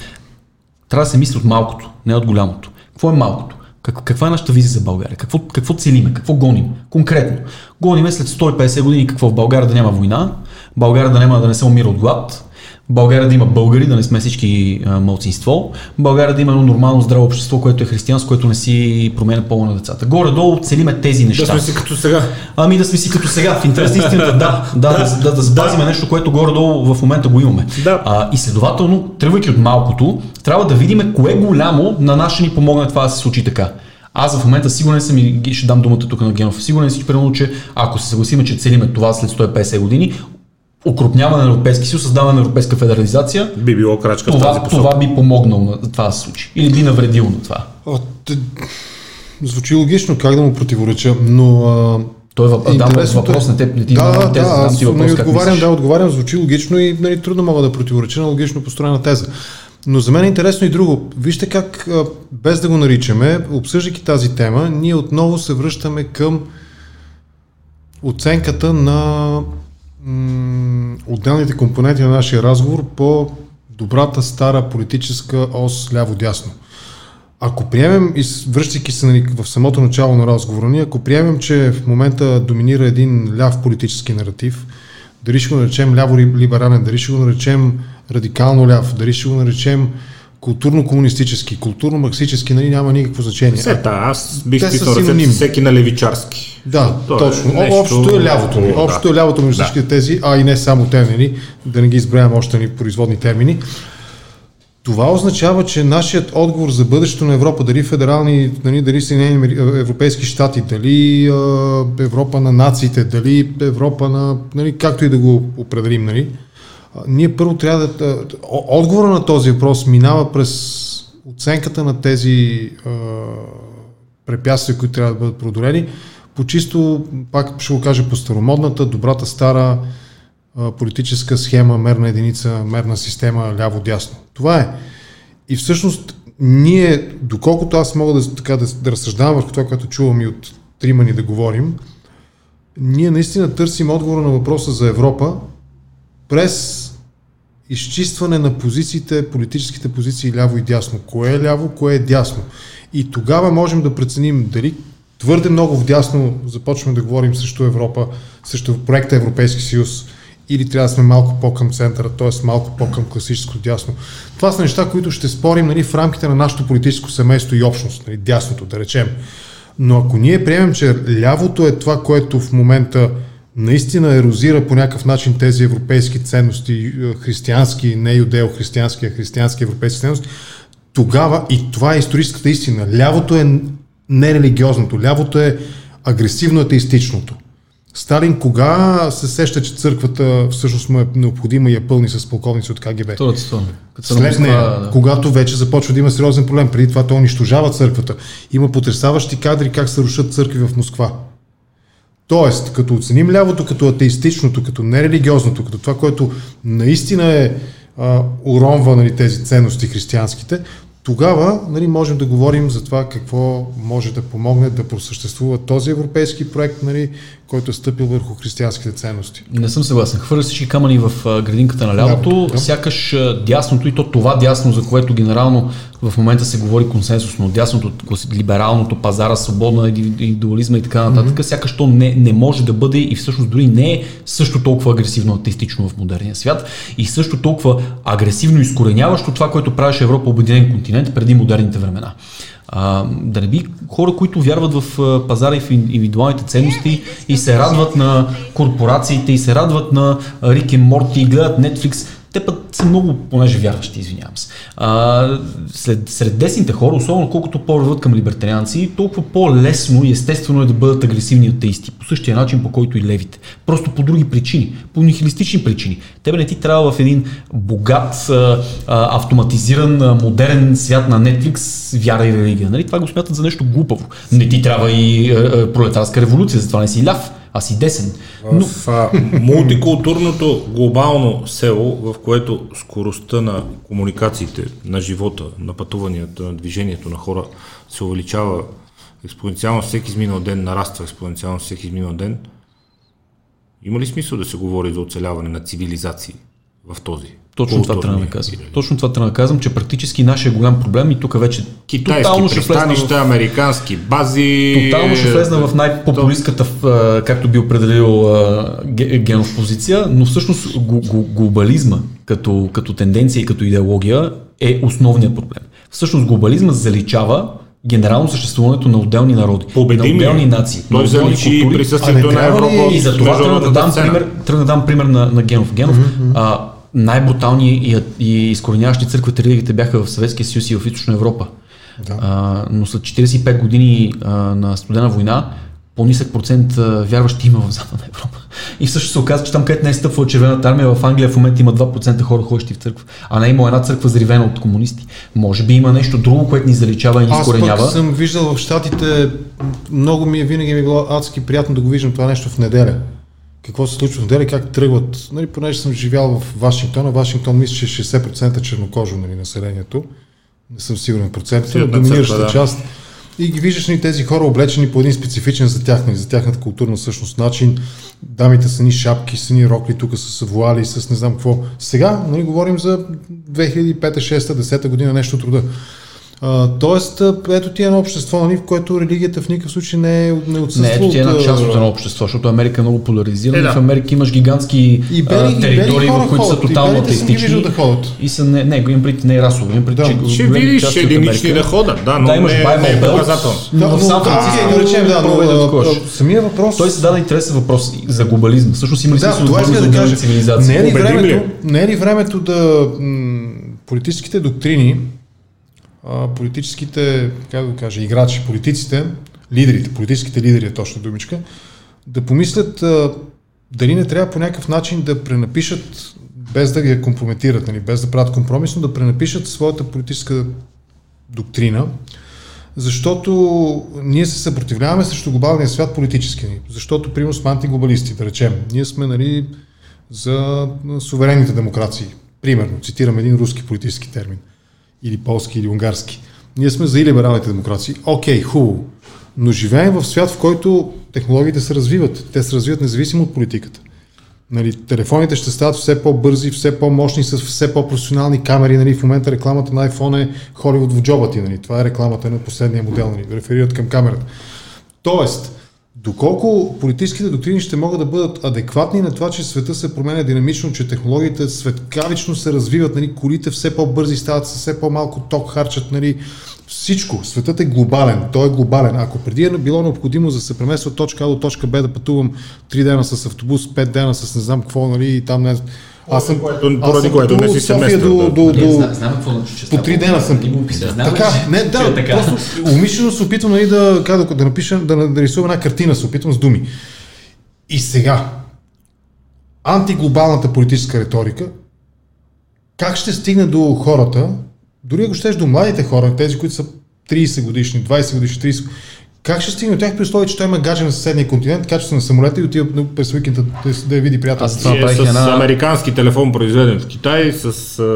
Трябва да се мисли от малкото, не от голямото. Какво е малкото? Как, каква е нашата визия за България? Какво, какво целиме? Какво гоним? Конкретно. Гониме след 150 години какво? В България да няма война, България да няма да не се умира от глад, България да има българи, да не сме всички а, мълцинство, България да има едно нормално здраво общество, което е християнско, което не си променя пола на децата. Горе-долу целиме тези неща. Да сме си като сега. Ами да сме си като сега. В интерес на истината, да, да, да, да, да запазиме да. нещо, което горе-долу в момента го имаме. Да. А, и следователно, тръгвайки от малкото, трябва да видим кое голямо на нас ще ни помогне това да се случи така. Аз в момента сигурен съм и ще дам думата тук на Генов. Сигурен съм, че, че ако се съгласиме, че целиме това след 150 години, укрупняване на Европейски съюз, създаване на Европейска федерализация. Би било крачка това, в тази посока. Това би помогнало на това да се случи. Или би навредило на това. О, те, звучи логично, как да му противореча, но... А... Той е дам въпрос на теб, не ти да, да, да, аз ти въпрос, отговарям, да, отговарям, звучи логично и нали, трудно мога да противореча на логично построена теза. Но за мен е интересно и друго. Вижте как, без да го наричаме, обсъждайки тази тема, ние отново се връщаме към оценката на отделните компоненти на нашия разговор по добрата стара политическа ос ляво-дясно. Ако приемем, връщайки се в самото начало на разговора ни, ако приемем, че в момента доминира един ляв политически наратив, дали ще го наречем ляво-либерален, дали ще го наречем радикално ляв, дали ще го наречем културно-комунистически, културно-марксически, нали, няма никакво значение. Сета, аз бих писал ръцете всеки на левичарски. Да, То точно. Е Общото е лявото. Общото е лявото между всички да. тези, а и не само термини, да не ги избравям още ни производни термини. Това означава, че нашият отговор за бъдещето на Европа, дали федерални, дали, дали Съединени Европейски щати, дали е, Европа на нациите, дали Европа на, нали, както и да го определим, нали, ние първо трябва да... Отговора на този въпрос минава през оценката на тези а, препятствия, които трябва да бъдат преодолени, по чисто, пак ще го кажа по старомодната, добрата стара а, политическа схема, мерна единица, мерна система, ляво-дясно. Това е. И всъщност ние, доколкото аз мога да, така, да, да разсъждавам върху това, което чувам и от трима ни да говорим, ние наистина търсим отговора на въпроса за Европа през изчистване на позициите, политическите позиции ляво и дясно. Кое е ляво, кое е дясно. И тогава можем да преценим дали твърде много вдясно започваме да говорим срещу Европа, срещу проекта Европейски съюз, или трябва да сме малко по-към центъра, т.е. малко по-към класическо дясно. Това са неща, които ще спорим нали, в рамките на нашето политическо семейство и общност, нали, дясното, да речем. Но ако ние приемем, че лявото е това, което в момента наистина ерозира по някакъв начин тези европейски ценности, е, християнски, не юдео-християнски, а християнски европейски ценности, тогава, и това е историческата истина, лявото е нерелигиозното, лявото е агресивно атеистичното. Сталин кога се сеща, че църквата всъщност му е необходима и е пълни с полковници от КГБ? След нея, да. когато вече започва да има сериозен проблем. Преди това той унищожава църквата. Има потрясаващи кадри как се рушат църкви в Москва. Тоест, като оценим лявото като атеистичното, като нерелигиозното, като това, което наистина е а, уронва нали, тези ценности християнските, тогава нали, можем да говорим за това какво може да помогне да просъществува този европейски проект, нали, който е стъпил върху християнските ценности. Не съм съгласен. Хвърля всички камъни в градинката на лявото, да. сякаш дясното и то това дясно, за което генерално в момента се говори консенсусно, дясното, либералното, пазара, свободна индивидуализма и така нататък, mm-hmm. сякаш то не, не може да бъде и всъщност дори не е също толкова агресивно атеистично в модерния свят и също толкова агресивно изкореняващо това, което правеше Европа обединен континент преди модерните времена. А, да не би хора, които вярват в пазара и в индивидуалните ценности и се радват на корпорациите и се радват на Рик и Морти и гледат Netflix, те път са много, понеже вярващи, извинявам се. А, след, сред десните хора, особено колкото по-върват към либертарианци, толкова по-лесно и естествено е да бъдат агресивни атеисти. По същия начин, по който и левите. Просто по други причини, по нихилистични причини. Тебе не ти трябва в един богат, а, автоматизиран, а, модерен свят на Netflix вяра и религия. Нали? Това го смятат за нещо глупаво. Не ти трябва и а, пролетарска революция, затова не си ляв а си десен. Но... В а, мултикултурното глобално село, в което скоростта на комуникациите, на живота, на пътуванията, на движението на хора се увеличава експоненциално всеки изминал ден, нараства експоненциално всеки изминал ден, има ли смисъл да се говори за оцеляване на цивилизации в този точно това трябва да казвам. Точно това трябва да казвам, че практически нашия голям проблем и тук вече Китайски тотално ще влезна в... американски бази. Тотално ще влезна в най-популистката, както би определил Генов позиция, но всъщност глобализма като, като тенденция и като идеология е основният проблем. Всъщност глобализма заличава генерално съществуването на отделни народи, Победим на отделни нации. Той заличи присъствието на Европа. И за това трябва да дам пример, трябва да дам пример на, на Генов. Генов mm-hmm. а, най-брутални и, и изкореняващи църквите религиите бяха в Съветския съюз и в Източна Европа. Да. А, но след 45 години а, на студена война, по-нисък процент вярващи има в Западна Европа. И също се оказа, че там, където не е стъпвала червената армия, в Англия в момента има 2% хора ходещи в църква, а не има една църква заривена от комунисти. Може би има нещо друго, което ни заличава и ни изкоренява. Аз съм виждал в Штатите, много ми е, винаги ми е било адски приятно да го виждам това нещо в неделя какво се случва в неделя, как тръгват. Нали, понеже съм живял в Вашингтон, а Вашингтон мисля, че 60% чернокожо нали, населението. Не съм сигурен процент, но доминираща да. част. И ги виждаш нали, тези хора облечени по един специфичен за тях, нали, за тяхната културна същност начин. Дамите са ни шапки, са ни рокли, тук са вуали, с не знам какво. Сега нали, говорим за 2005, 6, 10 година нещо труда. А, тоест, ето ти е едно общество, нали, в което религията в никакъв случай не, е, не отсъства. Не, ето ти е една част от едно общество, защото Америка е много поляризирана. Е, да. В Америка имаш гигантски и бери, а, територии, в които са тотално атеистични. Да ходят. И са не, не, имам пред не е расово, имам пред, да. че ще видиш единични да ходят, да, но да, имаш не, е показателно. Да, в Сан Франциско да речем, да, но, самия въпрос. Той се даде интересен въпрос за глобализма. Всъщност има ли смисъл да, това да кажа. Не е ли времето да политическите доктрини политическите, как да кажа, играчи, политиците, лидерите, политическите лидери е точно думичка, да помислят дали не трябва по някакъв начин да пренапишат, без да ги компрометират, нали, без да правят компромис, но да пренапишат своята политическа доктрина, защото ние се съпротивляваме срещу глобалния свят политически. Защото, примерно, сме антиглобалисти, да речем. Ние сме нали, за суверенните демокрации. Примерно, цитирам един руски политически термин или полски, или унгарски. Ние сме за и либералните демокрации. Окей, okay, хубаво. Но живеем в свят, в който технологиите се развиват. Те се развиват независимо от политиката. Нали, телефоните ще стават все по-бързи, все по-мощни, с все по-професионални камери. Нали, в момента рекламата на iPhone е Холивуд в джоба ти. Нали. Това е рекламата на последния модел. Нали, реферират към камерата. Тоест, Доколко политическите доктрини ще могат да бъдат адекватни на това, че света се променя динамично, че технологиите светкавично се развиват, нали, колите все по-бързи стават, все по-малко ток харчат, нали, всичко. Светът е глобален, той е глобален. Ако преди е било необходимо да се премества от точка А до точка Б да пътувам 3 дена с автобус, 5 дена с не знам какво, нали, и там не аз съм, което, поради което не си се София до, до, до, до, по три дена съм. Така, не, да, просто умишлено се опитвам нали, да, да, да напиша, да нарисувам една картина, се опитвам с думи. И сега, антиглобалната политическа риторика, как ще стигне до хората, дори ако щеш до младите хора, тези, които са 30 годишни, 20 годишни, 30 как ще стигне от тях при условие, че той има гадже на съседния континент, качество на самолета и отива през уикенда да, я види приятел. Аз това направих с една... американски телефон, произведен в Китай, с...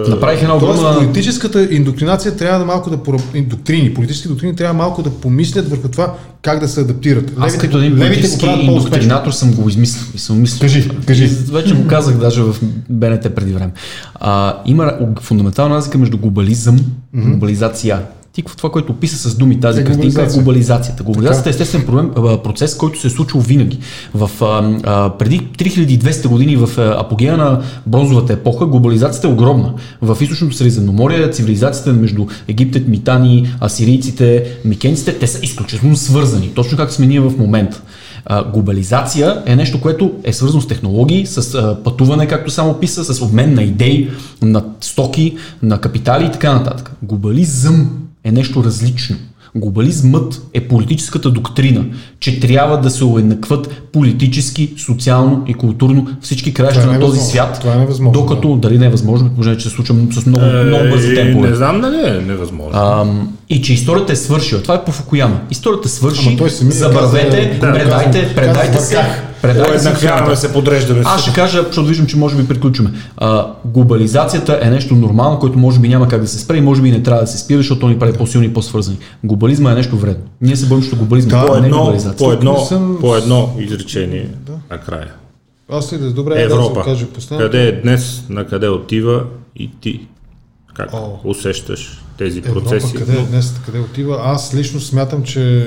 Направих една огромна... Тоест, политическата индоктринация трябва да малко да... Доктрини, политически доктрини трябва малко да помислят върху това как да се адаптират. Аз левите, като един политически индоктринатор съм го измислил и съм мислил. Кажи, кажи. Вече го казах даже в БНТ преди време. А, има фундаментална разлика между глобализъм, mm-hmm. глобализация Ти това, което описа с думи тази картинка е глобализация. глобализацията. Глобализацията е естествен проблем, процес, който се е случвал винаги. В, а, а, преди 3200 години в апогея на бронзовата епоха глобализацията е огромна. В източното Средиземноморие цивилизацията между Египет, Митани, асирийците, микенците, те са изключително свързани, точно както сме ние в момента. А, глобализация е нещо, което е свързано с технологии, с а, пътуване, както само писа, с обмен на идеи, на стоки, на капитали и така нататък. Глобализъм е нещо различно. Глобализмът е политическата доктрина, че трябва да се уеднакват политически, социално и културно всички краища е на този свят. Това е невъзможно, Докато, дали не е възможно, положение, че се случва с много, много бързи Е, темпове. Не знам дали е невъзможно. Ам, и че историята е свършила. Това е по Фукуяма. Историята свърши, Ама той самия забравете, да, предайте, каза- предайте се. Предайте се. Уеднаквяваме се, подреждаме. Аз ще кажа, защото виждам, че може би приключваме. А, глобализацията е нещо нормално, което може би няма как да се спре и може би не трябва да се спира, защото то ни прави по-силни и по-свързани. Глобализма е нещо вредно. Ние се борим срещу глобализма, Да, това по е едно, по едно, съм- по едно изречение накрая. Аз ли да добре, да Европа. се кажа последно. Къде е днес, на къде отива и ти? Как О. усещаш тези Европа процеси? къде е днес, къде отива? Аз лично смятам, че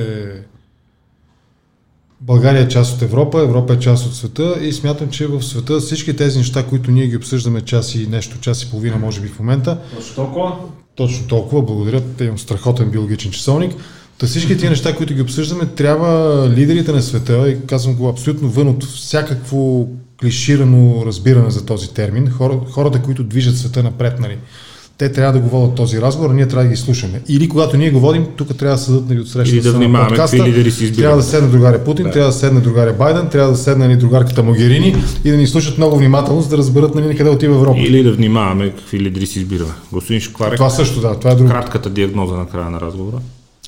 България е част от Европа, Европа е част от света и смятам, че в света всички тези неща, които ние ги обсъждаме час и нещо, час и половина, може би в момента, толкова? Точно толкова, благодаря, те имам страхотен биологичен часовник. Та всички тия неща, които ги обсъждаме, трябва лидерите на света, и казвам го абсолютно вън от всякакво клиширано разбиране за този термин, хора, хората, които движат света напред, нали, те трябва да го водят този разговор, а ние трябва да ги слушаме. Или когато ние го водим, тук трябва да съдат нали, от среща Или да внимаваме какви лидери си избираме. Трябва да седне другаря Путин, трябва да седне другаря Байден, трябва да седне нали, другарката Могерини и да ни слушат много внимателно, за да разберат нали, къде отива Европа. Или да внимаваме какви лидери си избираме. Господин Шкварек, Това също, да, това е друго. кратката диагноза на края на разговора.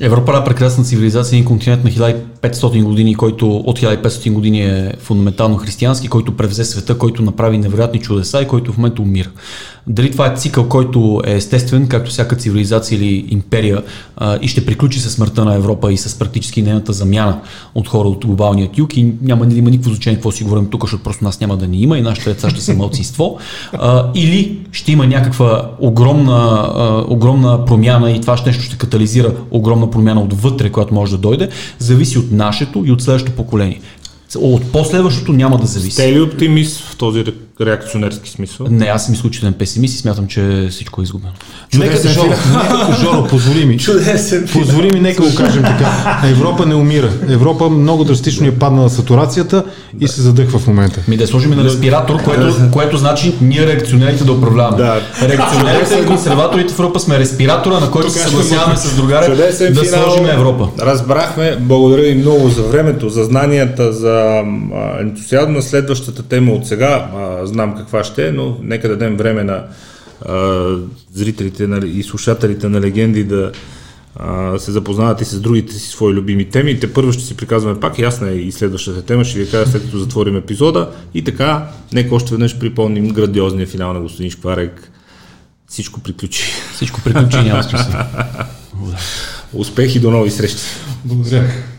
Европа е прекрасна цивилизация, един континент на 1500 години, който от 1500 години е фундаментално християнски, който превзе света, който направи невероятни чудеса и който в момента умира. Дали това е цикъл, който е естествен, както всяка цивилизация или империя а, и ще приключи със смъртта на Европа и с практически нейната замяна от хора от глобалният юг и няма да има никакво значение какво си говорим тук, защото просто нас няма да ни има и нашите деца ще са мълцинство. А, или ще има някаква огромна, а, огромна промяна и това ще нещо ще катализира огромна промяна отвътре, която може да дойде, зависи от нашето и от следващото поколение. От последващото няма да зависи. Сте ли оптимист в този ре- реакционерски смисъл? Не, аз съм изключителен песимист и смятам, че всичко е изгубено. Нека, Жоро, нека, Жоро, позволи ми. Чудесен Позволи ми, нека го кажем така. Европа не умира. Европа много драстично е паднала сатурацията и се задъхва в момента. Ми да сложим на респиратор, което, което значи ние реакционерите да управляваме. Да. Реакционерите и консерваторите в Европа сме респиратора, на който се съгласяваме го- с другаря да финал. сложим Европа. Разбрахме. Благодаря ви много за времето, за знанията, за ентусиазма. Следващата тема от сега, знам каква ще е, но нека дадем време на а, зрителите на, и слушателите на легенди да а, се запознават и с другите си свои любими теми. Те първо ще си приказваме пак, ясна е и следващата тема, ще ви кажа след като затворим епизода. И така, нека още веднъж припомним грандиозния финал на господин Шкварек. Всичко приключи. Всичко приключи, няма смисъл. [LAUGHS] Успехи до нови срещи! Благодаря.